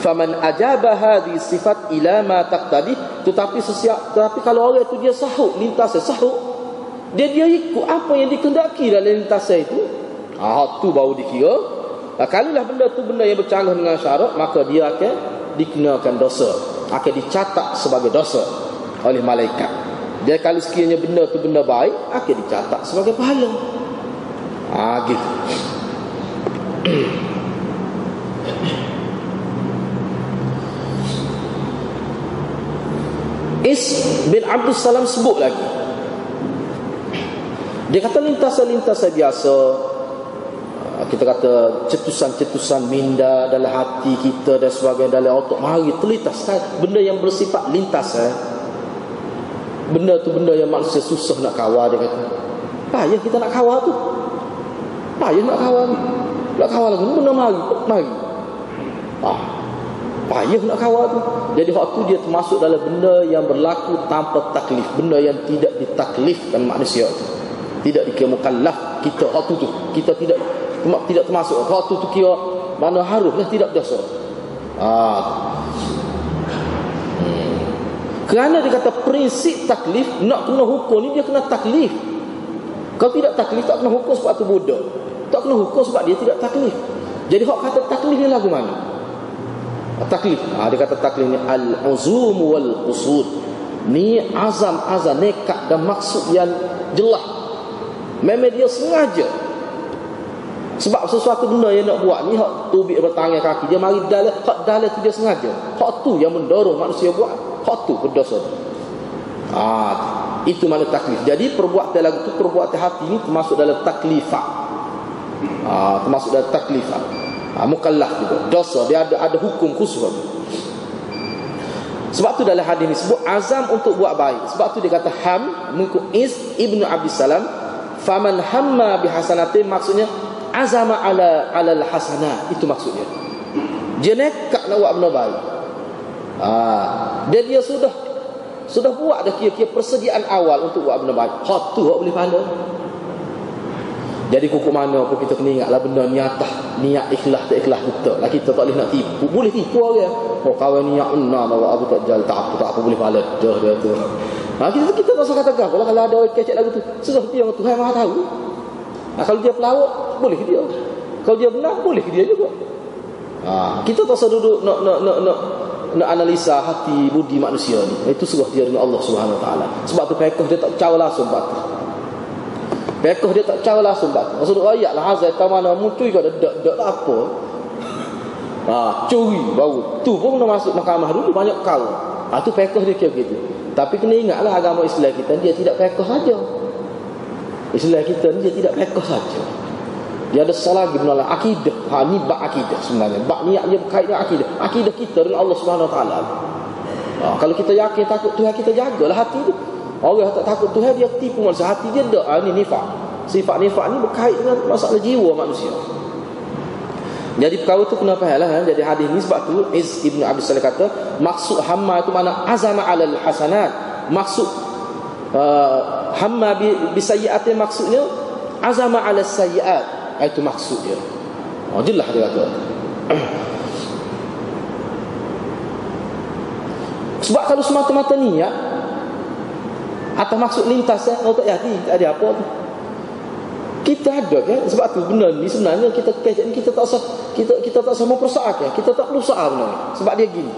faman ajaba hadhi sifat ila ma taqtadi tetapi sesiap tetapi kalau orang itu dia sahut lintas sahut dia dia ikut apa yang dikendaki dalam lintas itu ah tu baru dikira. Nah, kalau lah benda tu benda yang bercanggah dengan syarat maka dia akan dikenakan dosa. Akan dicatat sebagai dosa oleh malaikat. Dia kalau sekiranya benda tu benda baik akan dicatat sebagai pahala. Ha gitu <clears throat> Is bin Abdul Salam sebut lagi. Dia kata lintasan-lintasan biasa ha, kita kata cetusan-cetusan minda dalam hati kita dan sebagainya dalam otak mari terlintas. Benda yang bersifat lintas eh. Benda tu benda yang manusia susah nak kawal dia kata. Payah kita nak kawal tu. Payah nak kawal nak kawal lagu benda mari mari. Ah payah nak kawal tu jadi waktu dia termasuk dalam benda yang berlaku tanpa taklif benda yang tidak ditaklifkan manusia tu tidak dikira mukallaf kita waktu tu kita tidak tidak termasuk waktu tu kira mana haruslah tidak dosa ah kerana dia kata prinsip taklif nak kena hukum ni dia kena taklif. Kalau tidak taklif tak kena hukum sebab tu bodoh. Tak kena hukum sebab dia tidak taklif. Jadi hak kata taklif ni lagu mana? Taklif. Ha, dia kata taklif ni al-uzum wal qusud. Ni azam-azam nekat dan maksud yang jelas. Memang dia sengaja. Sebab sesuatu benda yang nak buat ni hak tubik bertangan kaki dia mari dalam hak dalam tu dia sengaja. Hak tu yang mendorong manusia buat. Hak tu berdosa Ah, itu mana taklif. Jadi perbuatan lagu tu perbuatan hati ni termasuk dalam taklifah. Ah, termasuk dalam taklifah. Ah, mukallaf juga. Dosa dia ada ada hukum khusus. Sebab tu dalam hadis ni sebut azam untuk buat baik. Sebab tu dia kata ham mengku is ibnu Abi Salam faman hamma bihasanatin maksudnya azama ala ala al hasanah itu maksudnya. Dia nekat nak buat benda baik. Ah, dan dia sudah sudah buat dah kira-kira persediaan awal untuk buat benda baik. Hak tu hak boleh pahala. Jadi kuku mana pun kita kena ingatlah benda niatah, niat ikhlas tak ikhlas betul. Lah kita tak boleh nak tipu. Boleh tipu orang. Oh kawan niat enam awak aku tak jalan tak apa tak apa boleh pahala dah dia tu. Ha, kita kita tak usah kata kalau kalau ada orang kecek lagu tu. Sudah dia Tuhan Maha tahu. Ha, kalau dia pelawak boleh dia. Kalau dia benar boleh dia juga. Ha, kita tak usah duduk nak nak nak nak nak analisa hati budi manusia ni itu suruh dia dengan Allah Subhanahu Taala sebab tu fiqh dia tak cara langsung pak Pekoh dia tak cara langsung tak. Maksud ayat lah hazai tak mana muncul kau dak apa. Ha, curi baru. Tu pun kena masuk mahkamah dulu banyak kau. Ha, tu pekoh dia kira gitu. Tapi kena ingatlah agama Islam kita dia tidak pekoh saja. Islam kita ni dia tidak pekoh saja. Dia ada salah lagi menolak akidah. Ha ni bab akidah sebenarnya. Bab niat dia berkait dengan akidah. Akidah kita dengan Allah Subhanahu Wa Taala. Ha, kalau kita yakin takut Tuhan kita jagalah hati tu. Orang tak takut Tuhan dia tipu manusia. Hati dia dak ha, ni nifak. Sifat nifak ni berkait dengan masalah jiwa manusia. Jadi perkara tu kenapa lah ha? Jadi hadis ni sebab tu Iz Ibn Abi Salih kata Maksud hamma itu mana? Azama alal hasanat. Maksud uh, Hamma bisayyi'ati maksudnya Azama alal sayyi'at. Itu maksud dia. Oh, Jelas dia kata. <clears throat> Sebab kalau semata-mata niat Atau maksud lintas ya, Oh tak yakin Ada apa tu kita ada kan? Sebab tu benda ni sebenarnya kita ni kita tak usah kita kita tak sama persoal kan? Kita tak perlu soal benda sebab dia gini.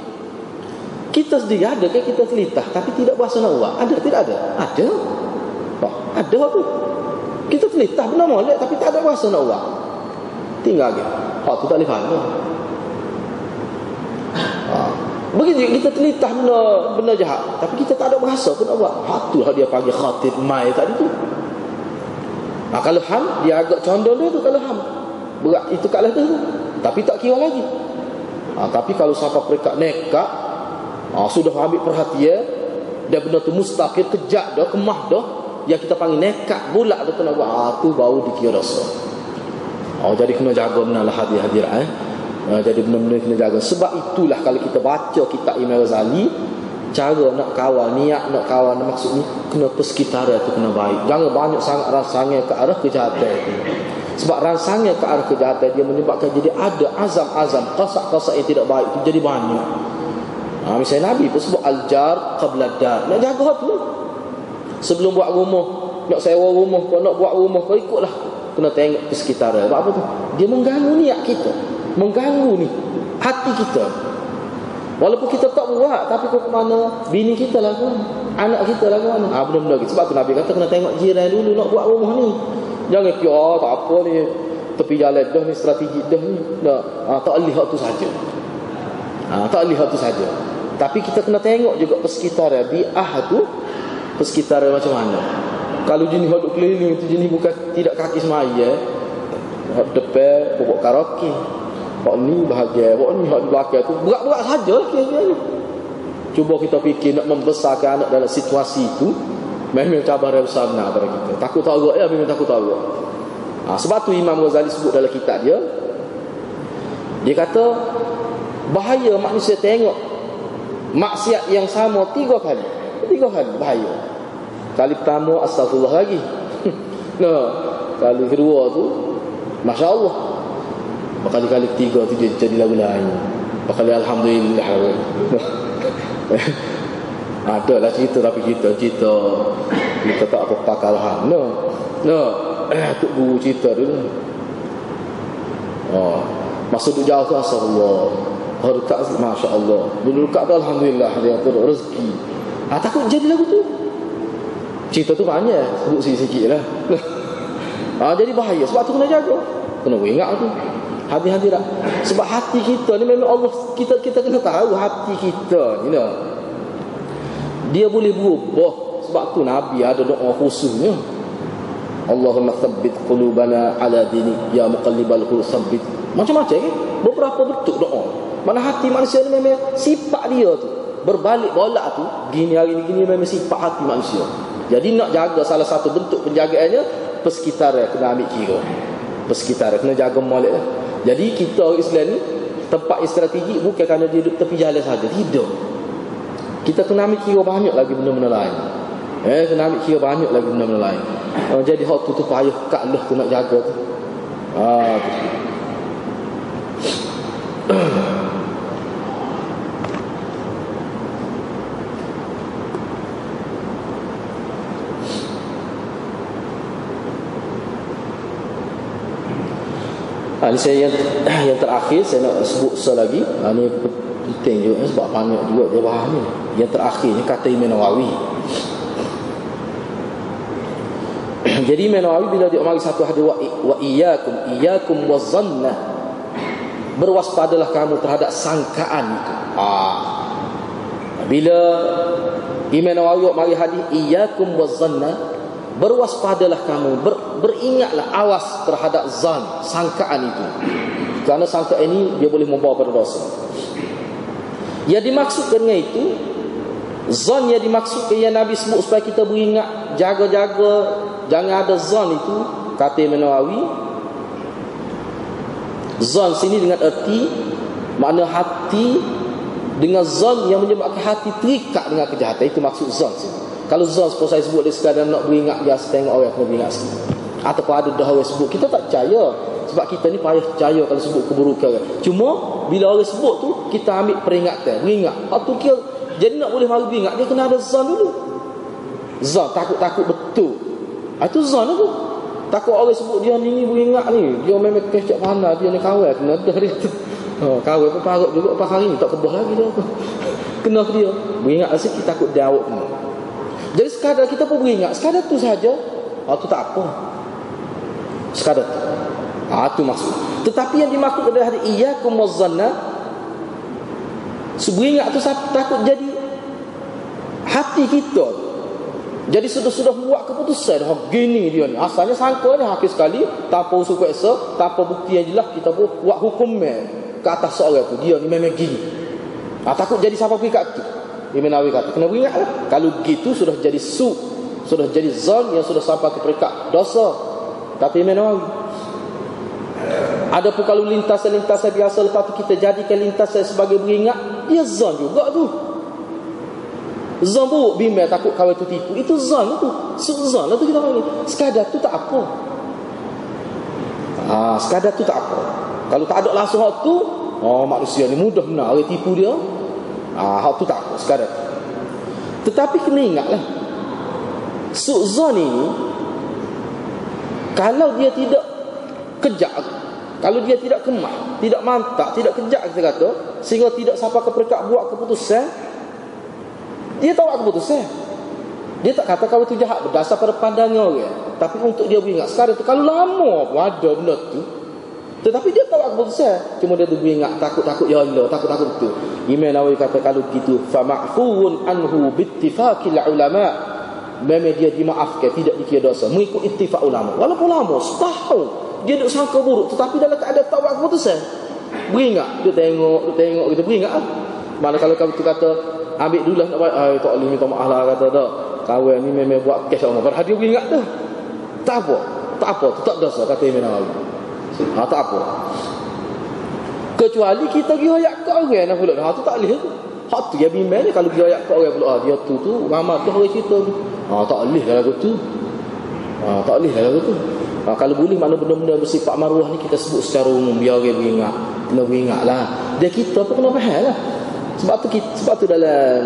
Kita sendiri ada kan? Kita telitah tapi tidak berasa nak buat. Ada tidak ada? Ada. Oh, ada apa? Kita telitah benda molek tapi tak ada berasa nak buat. Tinggal lagi hak tu tak boleh faham ha. Begitu kita telitah benda, benda jahat Tapi kita tak ada bahasa pun nak buat Hak tu lah dia panggil khatib mai tadi tu Ha, kalau ham dia agak condong dia tu kalau ham. Berat itu kat tu. Tapi tak kira lagi. Ha, tapi kalau siapa perekat nekat ha, sudah ambil perhatian dan benda tu mustaqil kejak dah kemah dah yang kita panggil nekat bulat tu kena buat ha, tu baru dikira dosa. Oh, jadi kena jaga benar lah hadir-hadir eh. Ha, jadi benar-benar kena jaga. Sebab itulah kalau kita baca kitab Imam Ghazali cara nak kawal niat nak kawal maksud ni kena persekitaran tu kena baik. Jangan banyak sangat rasanya ke arah kejahatan itu sebab rasanya ke arah kejahatan dia menyebabkan jadi ada azam-azam kasak-kasak yang tidak baik itu jadi banyak. Ha, misalnya Nabi pun sebut al-jar qabla dar nak jaga tu? Sebelum buat rumah nak sewa rumah kau nak buat rumah kau ikutlah. Kena tengok persekitaran. Sebab apa tu? Dia mengganggu niat kita mengganggu ni hati kita. Walaupun kita tak buat Tapi ke mana? Bini kita lah kan? Anak kita lah kan? Ha, Benda-benda gitu Sebab tu Nabi kata Kena tengok jiran dulu Nak buat rumah ni. Jangan kira oh, Tak apa ni. Tepi jalan dah ni Strategi dah ni. Dah. Ha, tak lihat tu saja. Ha, Tak lihat tu saja. Tapi kita kena tengok juga Persekitaran Bi'ah tu Persekitaran macam mana? Kalau jenis Haduk keliling tu Jenis bukan Tidak kaki semaya Depan Pokok karaoke Hak ni bahagia, hak ni hak belakang. Tu berat-berat saja kira-kira Cuba kita fikir nak membesarkan anak dalam situasi itu Memang cabaran besar benar pada kita. Takut tahu ya memang takut tahu ha, Sebab tu Imam Ghazali sebut dalam kitab dia Dia kata Bahaya manusia tengok Maksiat yang sama tiga kali. Tiga kali bahaya. Kali pertama astagfirullah lagi. <laughs> Nah, kali kedua tu Masya Allah Berkali-kali ketiga tu dia jadi lagu lain. Berkali Alhamdulillah. <laughs> Ada lah cerita tapi kita Cerita Kita tak apa pakal ham No No. Eh Tuk Guru cerita dulu Oh Masa tu jauh tu Astagfirullah. Harkat Masya Allah. Dulu dekat tu Alhamdulillah Dia tu rezeki. Ah takut jadi lagu tu? Cerita tu banyak Sebut sikit-sikit lah. <laughs> Ah, Jadi bahaya Sebab tu kena jaga. Kena ingat tu Hati-hati tak? Sebab hati kita ni memang Allah kita kita kena tahu hati kita ni know. Dia boleh berubah sebab tu Nabi ada doa khususnya. Allahumma thabbit qulubana ala dini ya muqallibal qulub thabbit. Macam-macam kan? Beberapa bentuk doa. Mana hati manusia ni memang sifat dia tu berbalik bolak tu gini hari ni gini memang sifat hati manusia. Jadi nak jaga salah satu bentuk penjagaannya persekitaran kena ambil kira. Persekitaran kena jaga molek lah. Jadi kita orang Islam ni tempat yang strategi bukan kerana dia duduk tepi jalan saja. Tidak. Kita kena ambil kira banyak lagi benda-benda lain. Eh, kena ambil kira banyak lagi benda-benda lain. Oh, jadi hak tu tu payah kat lah tu nak jaga tu. Ah, tu. <clears throat> Ha, ini saya yang, <clears throat> yang terakhir saya nak sebut selagi. Ha, ini penting juga sebab banyak juga dia faham ni. Yang terakhir ni kata Imam Nawawi. <clears throat> Jadi Imam Nawawi bila dia mari satu hadis wa, wa iyyakum iyyakum wazanna berwaspadalah kamu terhadap sangkaan itu. Ah. Bila Imam Nawawi mari hadis iyyakum wazanna berwaspadalah kamu ber, beringatlah awas terhadap zan sangkaan itu. Kerana sangkaan ini dia boleh membawa pada dosa. Yang dimaksudkan dengan itu zan yang dimaksudkan yang Nabi sebut supaya kita beringat jaga-jaga Jangan ada zon itu kata Imam Nawawi. Zon sini dengan erti makna hati dengan zon yang menyebabkan hati terikat dengan kejahatan itu maksud zon sini. Kalau zon seperti saya sebut dia sekadar nak beringat dia tengok orang kena beringat sikit. Ataupun ada dah orang sebut kita tak percaya sebab kita ni payah percaya kalau sebut keburukan. Cuma bila orang sebut tu kita ambil peringatan, beringat. Atau kira jadi nak boleh mari beringat dia kena ada zon dulu. Zon takut-takut betul Ah, itu zon tu. Takut orang sebut dia ni beringat ni. Dia memang kecek mana dia ni kawal kena dah dia tu. <laughs> Oh, kawal pun parut juga pas hari ni tak kebah lagi dia. <laughs> Kena ke dia. Beringat asyik kita takut dia awak ni. Jadi sekadar kita pun beringat. Sekadar tu saja. Ah, tu tak apa. Sekadar tu. Ah, tu maksud. Tetapi yang dimaksud adalah hari iya kumazanna. Seberingat tu takut jadi hati kita. Jadi sudah-sudah buat keputusan oh, Gini dia ni Asalnya sangka ni Hakis sekali Tanpa usul kuasa Tanpa bukti yang jelas Kita buat, buat hukum Ke atas seorang tu Dia ni memang gini ha, Takut jadi siapa pergi kat tu Imam Nawawi kata Kena beringat lah Kalau gitu sudah jadi su Sudah jadi zon Yang sudah sampai ke peringkat dosa Kata Imam Nawawi ada pun kalau lintasan-lintasan biasa Lepas tu kita jadikan lintasan sebagai beringat Dia zon juga tu Zon buruk bimbang takut kawan tu tipu. Itu zon tu. Zon lah tu kita panggil. Sekadar tu tak apa. Ha, sekadar tu tak apa. Kalau tak ada langsung hak tu, oh manusia ni mudah benar orang tipu dia. Ha, hak tu tak tu. Tetapi kena ingatlah. Su'zon ini, kalau dia tidak kejak, kalau dia tidak kemah, tidak mantap, tidak kejak kita kata, sehingga tidak sampai ke peringkat buat keputusan, dia tahu keputusan. Dia tak kata kau itu jahat berdasar pada pandangan orang. Tapi untuk dia beringat sekarang tu kalau lama pun ada benda tu. Tetapi dia tahu keputusan. Cuma dia tu beringat takut-takut ya Allah, takut-takut tu. Imam Nawawi kata kalau gitu fa ma'fuun anhu bittifaqil ulama. Memang dia dimaafkan tidak dikira dosa mengikut ittifaq ulama. Walaupun lama setahun dia duk sangka buruk tetapi dalam keadaan tahu keputusan. Beringat, dia tengok, dia tengok kita beringat. Mana kalau kamu tu kata ambil dulu lah nak buat ai tak boleh minta maaf lah kata tak kawan ni memang buat kes orang padahal dia ingat dah tak apa tak apa tak dosa kata Imam Nawawi ha tak apa. Kecuali kita pergi ayat ke orang nak pula. Ha tu tak boleh tu. Hak tu ya ni kalau pergi ayat ke orang pula ha, dia tu tu ramai tu orang cerita tu. Ha tak boleh lah lagu tu. Ha tak boleh lah lagu tu. Ha, kalau boleh mana benda-benda bersifat maruah ni kita sebut secara umum. Biar orang beringat. Kena beringat lah dia kita apa kena faham lah. Sebab tu kita, sebab tu dalam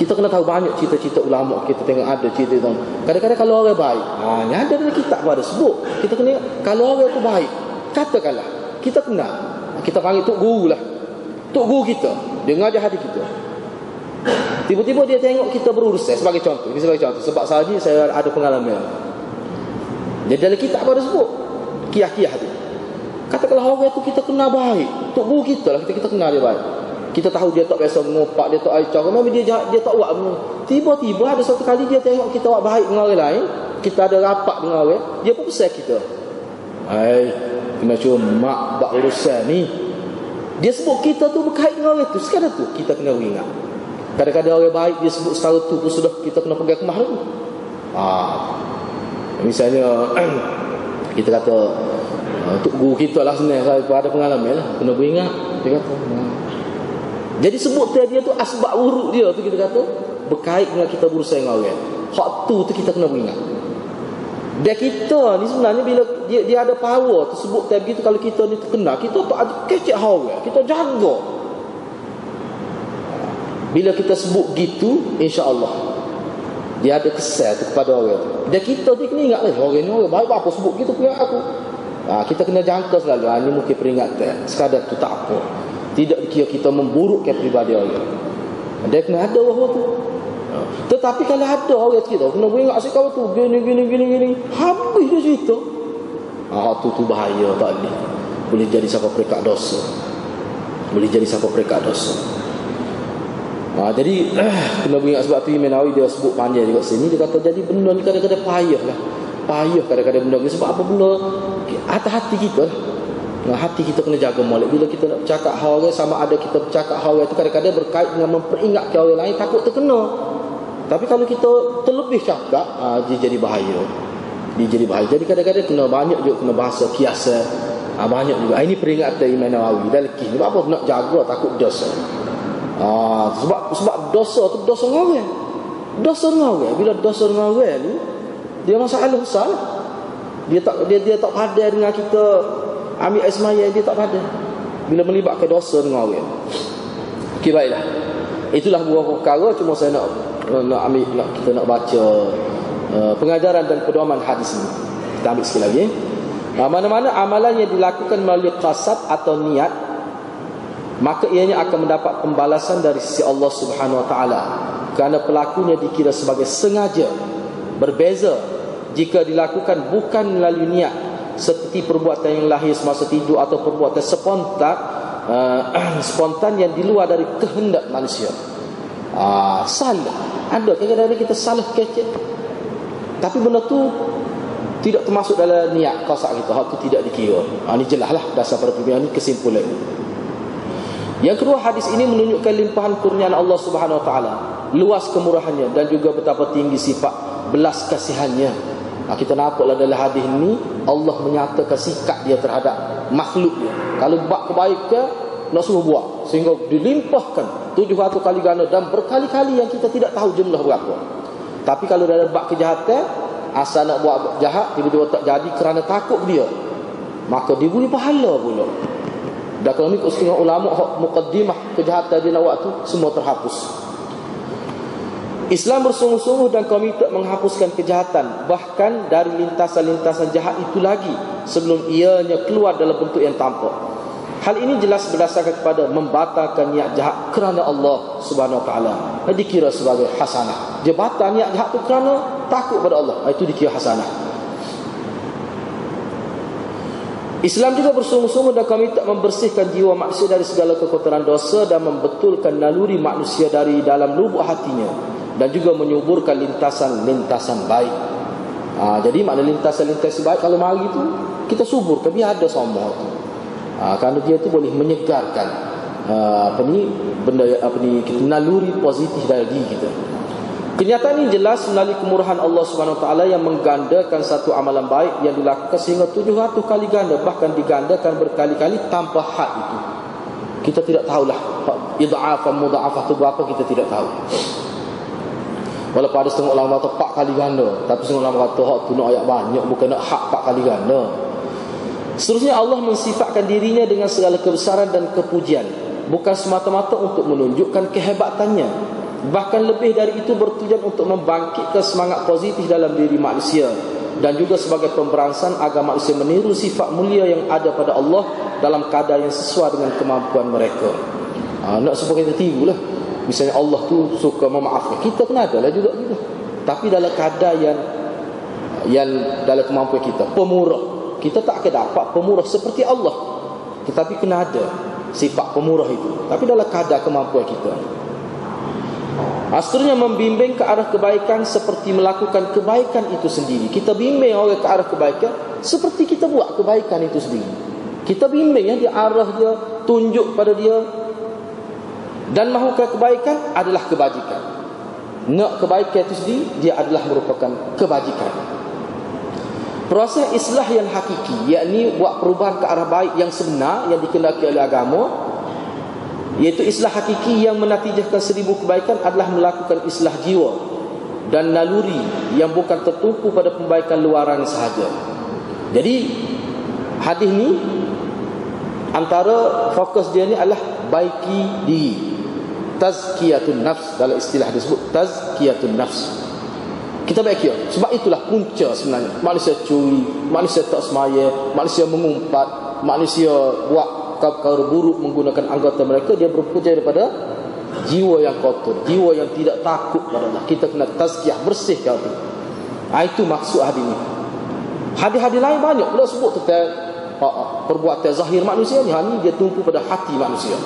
kita kena tahu banyak cerita-cerita ulama kita tengok ada cerita tu. Kadang-kadang kalau orang baik, ha ni ada dalam kitab ada sebut. Kita kena kalau orang tu baik, katakanlah kita kenal. Kita panggil tok guru lah. Tok guru kita, dia ngajar hati kita. Tiba-tiba dia tengok kita berurusan sebagai contoh. Ini sebagai contoh sebab sahaja saya ada pengalaman. Jadi dalam kitab ada sebut kiah-kiah tu. Katakanlah orang tu kita kenal baik. Tok guru kita lah kita kita kenal dia baik. Kita tahu dia tak biasa mengopak, dia tak aicah. Kenapa dia dia tak buat benda. Tiba-tiba ada satu kali dia tengok kita buat baik dengan orang lain. Kita ada rapat dengan orang. Dia pun pesan kita. Hai, kena cuma buat urusan ni. Dia sebut kita tu berkait dengan orang tu. Sekarang tu kita kena ingat. Kadang-kadang orang baik dia sebut setara tu pun sudah kita kena pegang kemah tu. Ah, misalnya <clears throat> kita kata untuk guru kita lah sebenarnya ada pengalaman lah kena beringat dia kata jadi sebut dia tu asbab buruk dia tu kita kata berkait dengan kita berusaha dengan orang. Hak tu tu kita kena ingat. Dia kita ni sebenarnya bila dia, dia ada power tu sebut tab gitu kalau kita ni terkenal kita tak ada kecek hawa kita jaga. Bila kita sebut gitu insya-Allah dia ada kesan tu kepada orang Dia kita ni kena ingat lah orang ni orang baik apa sebut gitu punya aku. Ha, kita kena jangka selalu. Ha, ni mungkin peringatan. Sekadar tu tak apa. Tidak dikira kita memburukkan pribadi orang. Dia kena ada bahawa tu. Tetapi kalau ada orang cerita, kena ingat asyik kau tu, gini, gini, gini, gini. Habis dia cerita. Ah, tu tu bahaya tak boleh. Boleh jadi siapa perekat dosa. Boleh jadi siapa perekat dosa. Ha, jadi <clears throat> kena ingat sebab tu Imam Nawawi dia sebut panjang juga sini dia kata jadi benda ni kadang-kadang payah lah. Payah kadang-kadang benda ni sebab apa benda hati-hati kita lah. Nah, hati kita kena jaga molek bila kita nak bercakap hal orang sama ada kita bercakap hal orang itu kadang-kadang berkait dengan memperingatkan orang lain takut terkena. Tapi kalau kita terlebih cakap, ha, dia jadi bahaya. Dia jadi bahaya. Jadi kadang-kadang kena banyak juga kena bahasa kiasa. Ha, banyak juga. Ha, ini peringatan Imam Nawawi. Dan lagi. Sebab apa? Nak jaga takut dosa. Ha, sebab sebab dosa tu dosa dengan Dosa dengan Bila dosa dengan orang ni, dia masalah besar. Dia tak dia dia tak padan dengan kita ambil air semaya dia tak padan. Bila melibatkan dosa dengan orang. Okey baiklah. Itulah beberapa perkara cuma saya nak nak ambil nak kita nak baca uh, pengajaran dan pedoman hadis ini. Kita ambil sekali lagi. Uh, mana-mana amalan yang dilakukan melalui qasad atau niat maka ianya akan mendapat pembalasan dari sisi Allah Subhanahu wa taala kerana pelakunya dikira sebagai sengaja berbeza jika dilakukan bukan melalui niat seperti perbuatan yang lahir semasa tidur atau perbuatan spontan uh, <clears throat> spontan yang di luar dari kehendak manusia. Ah, salah. Ada kadang-kadang kita salah kecil Tapi benda tu Tidak termasuk dalam niat kausak kita. Hak tu tidak dikira. Ha, Ini jelas lah dasar pada perbincangan ini kesimpulan. Yang kedua hadis ini menunjukkan limpahan kurniaan Allah subhanahu wa ta'ala. Luas kemurahannya Dan juga betapa tinggi sifat belas kasihannya ha, Kita nampaklah dalam hadis ini Allah menyatakan sikap dia terhadap makhluknya Kalau buat kebaikan nak suruh buat. Sehingga dilimpahkan 700 kali ganda dan berkali-kali yang kita tidak tahu jumlah berapa. Tapi kalau dalam bab kejahatan asal nak buat jahat tiba-tiba tak jadi kerana takut dia maka diberi pahala pula. Dan kalau ikut setengah ulama mukaddimah kejahatan dia buat tu semua terhapus Islam bersungguh-sungguh dan komited menghapuskan kejahatan bahkan dari lintasan-lintasan jahat itu lagi sebelum ianya keluar dalam bentuk yang tampak Hal ini jelas berdasarkan kepada membatalkan niat jahat kerana Allah Subhanahu Wa Taala. Dikira sebagai hasanah. Dia batal niat jahat itu kerana takut pada Allah. Itu dikira hasanah. Islam juga bersungguh-sungguh dan komited membersihkan jiwa manusia dari segala kekotoran dosa dan membetulkan naluri manusia dari dalam lubuk hatinya dan juga menyuburkan lintasan-lintasan baik. Ha, jadi makna lintasan-lintasan baik kalau mari itu kita subur. Tapi ada semua itu ha, kerana dia tu boleh menyegarkan ha, apa ni benda apa ni kita naluri positif dari diri kita. Kenyataan ini jelas melalui kemurahan Allah Subhanahu taala yang menggandakan satu amalan baik yang dilakukan sehingga 700 kali ganda bahkan digandakan berkali-kali tanpa had itu. Kita tidak tahulah idha'af mudha'afah itu berapa kita tidak tahu Walaupun ada setengah ulama kata 4 kali ganda. Tapi setengah ulama kata hak tu nak ayat banyak Bukan nak hak 4 kali ganda. Seterusnya Allah mensifatkan dirinya dengan segala kebesaran dan kepujian. Bukan semata-mata untuk menunjukkan kehebatannya. Bahkan lebih dari itu bertujuan untuk membangkitkan semangat positif dalam diri manusia. Dan juga sebagai pemberansan agar manusia meniru sifat mulia yang ada pada Allah Dalam kadar yang sesuai dengan kemampuan mereka. Ha, Nak supaya kita tiru lah Misalnya Allah tu suka memaafkan Kita kena ada lah juga gitu. Tapi dalam kadar yang yang dalam kemampuan kita Pemurah kita tak akan dapat pemurah seperti Allah tetapi kena ada sifat pemurah itu tapi dalam kadar kemampuan kita Asalnya membimbing ke arah kebaikan seperti melakukan kebaikan itu sendiri. Kita bimbing orang ke arah kebaikan seperti kita buat kebaikan itu sendiri. Kita bimbing ya, di arah dia, tunjuk pada dia. Dan mahukan kebaikan adalah kebajikan. Nak kebaikan itu sendiri, dia adalah merupakan kebajikan. Proses islah yang hakiki yakni buat perubahan ke arah baik yang sebenar yang dikendaki oleh agama iaitu islah hakiki yang menatijahkan seribu kebaikan adalah melakukan islah jiwa dan naluri yang bukan tertumpu pada pembaikan luaran sahaja. Jadi hadis ni antara fokus dia ni adalah baiki diri. Tazkiyatun nafs dalam istilah disebut tazkiyatun nafs. Kita baik kira. Sebab itulah punca sebenarnya. Manusia curi Manusia tak semaya Manusia mengumpat Manusia buat perkara buruk Menggunakan anggota mereka Dia berpunca daripada jiwa yang kotor jiwa yang tidak takut kepada Allah kita kena tazkiyah bersihkan itu. Ha, itu maksud hadis ini hadis-hadis lain banyak pula sebut tentang ha, ha, perbuatan zahir manusia ni dia tumpu pada hati manusia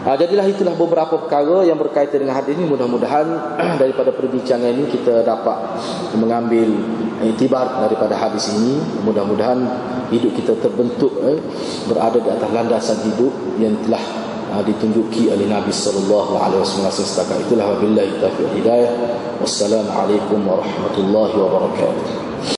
Ha, jadilah itulah beberapa perkara yang berkaitan dengan hadis ini. Mudah-mudahan <clears throat> daripada perbincangan ini kita dapat mengambil itibar daripada hadis ini. Mudah-mudahan hidup kita terbentuk eh, berada di atas landasan hidup yang telah uh, ditunjuki oleh Nabi sallallahu alaihi wasallam setakat itulah. Wabillahi taufiq hidayah. Wassalamualaikum warahmatullahi wabarakatuh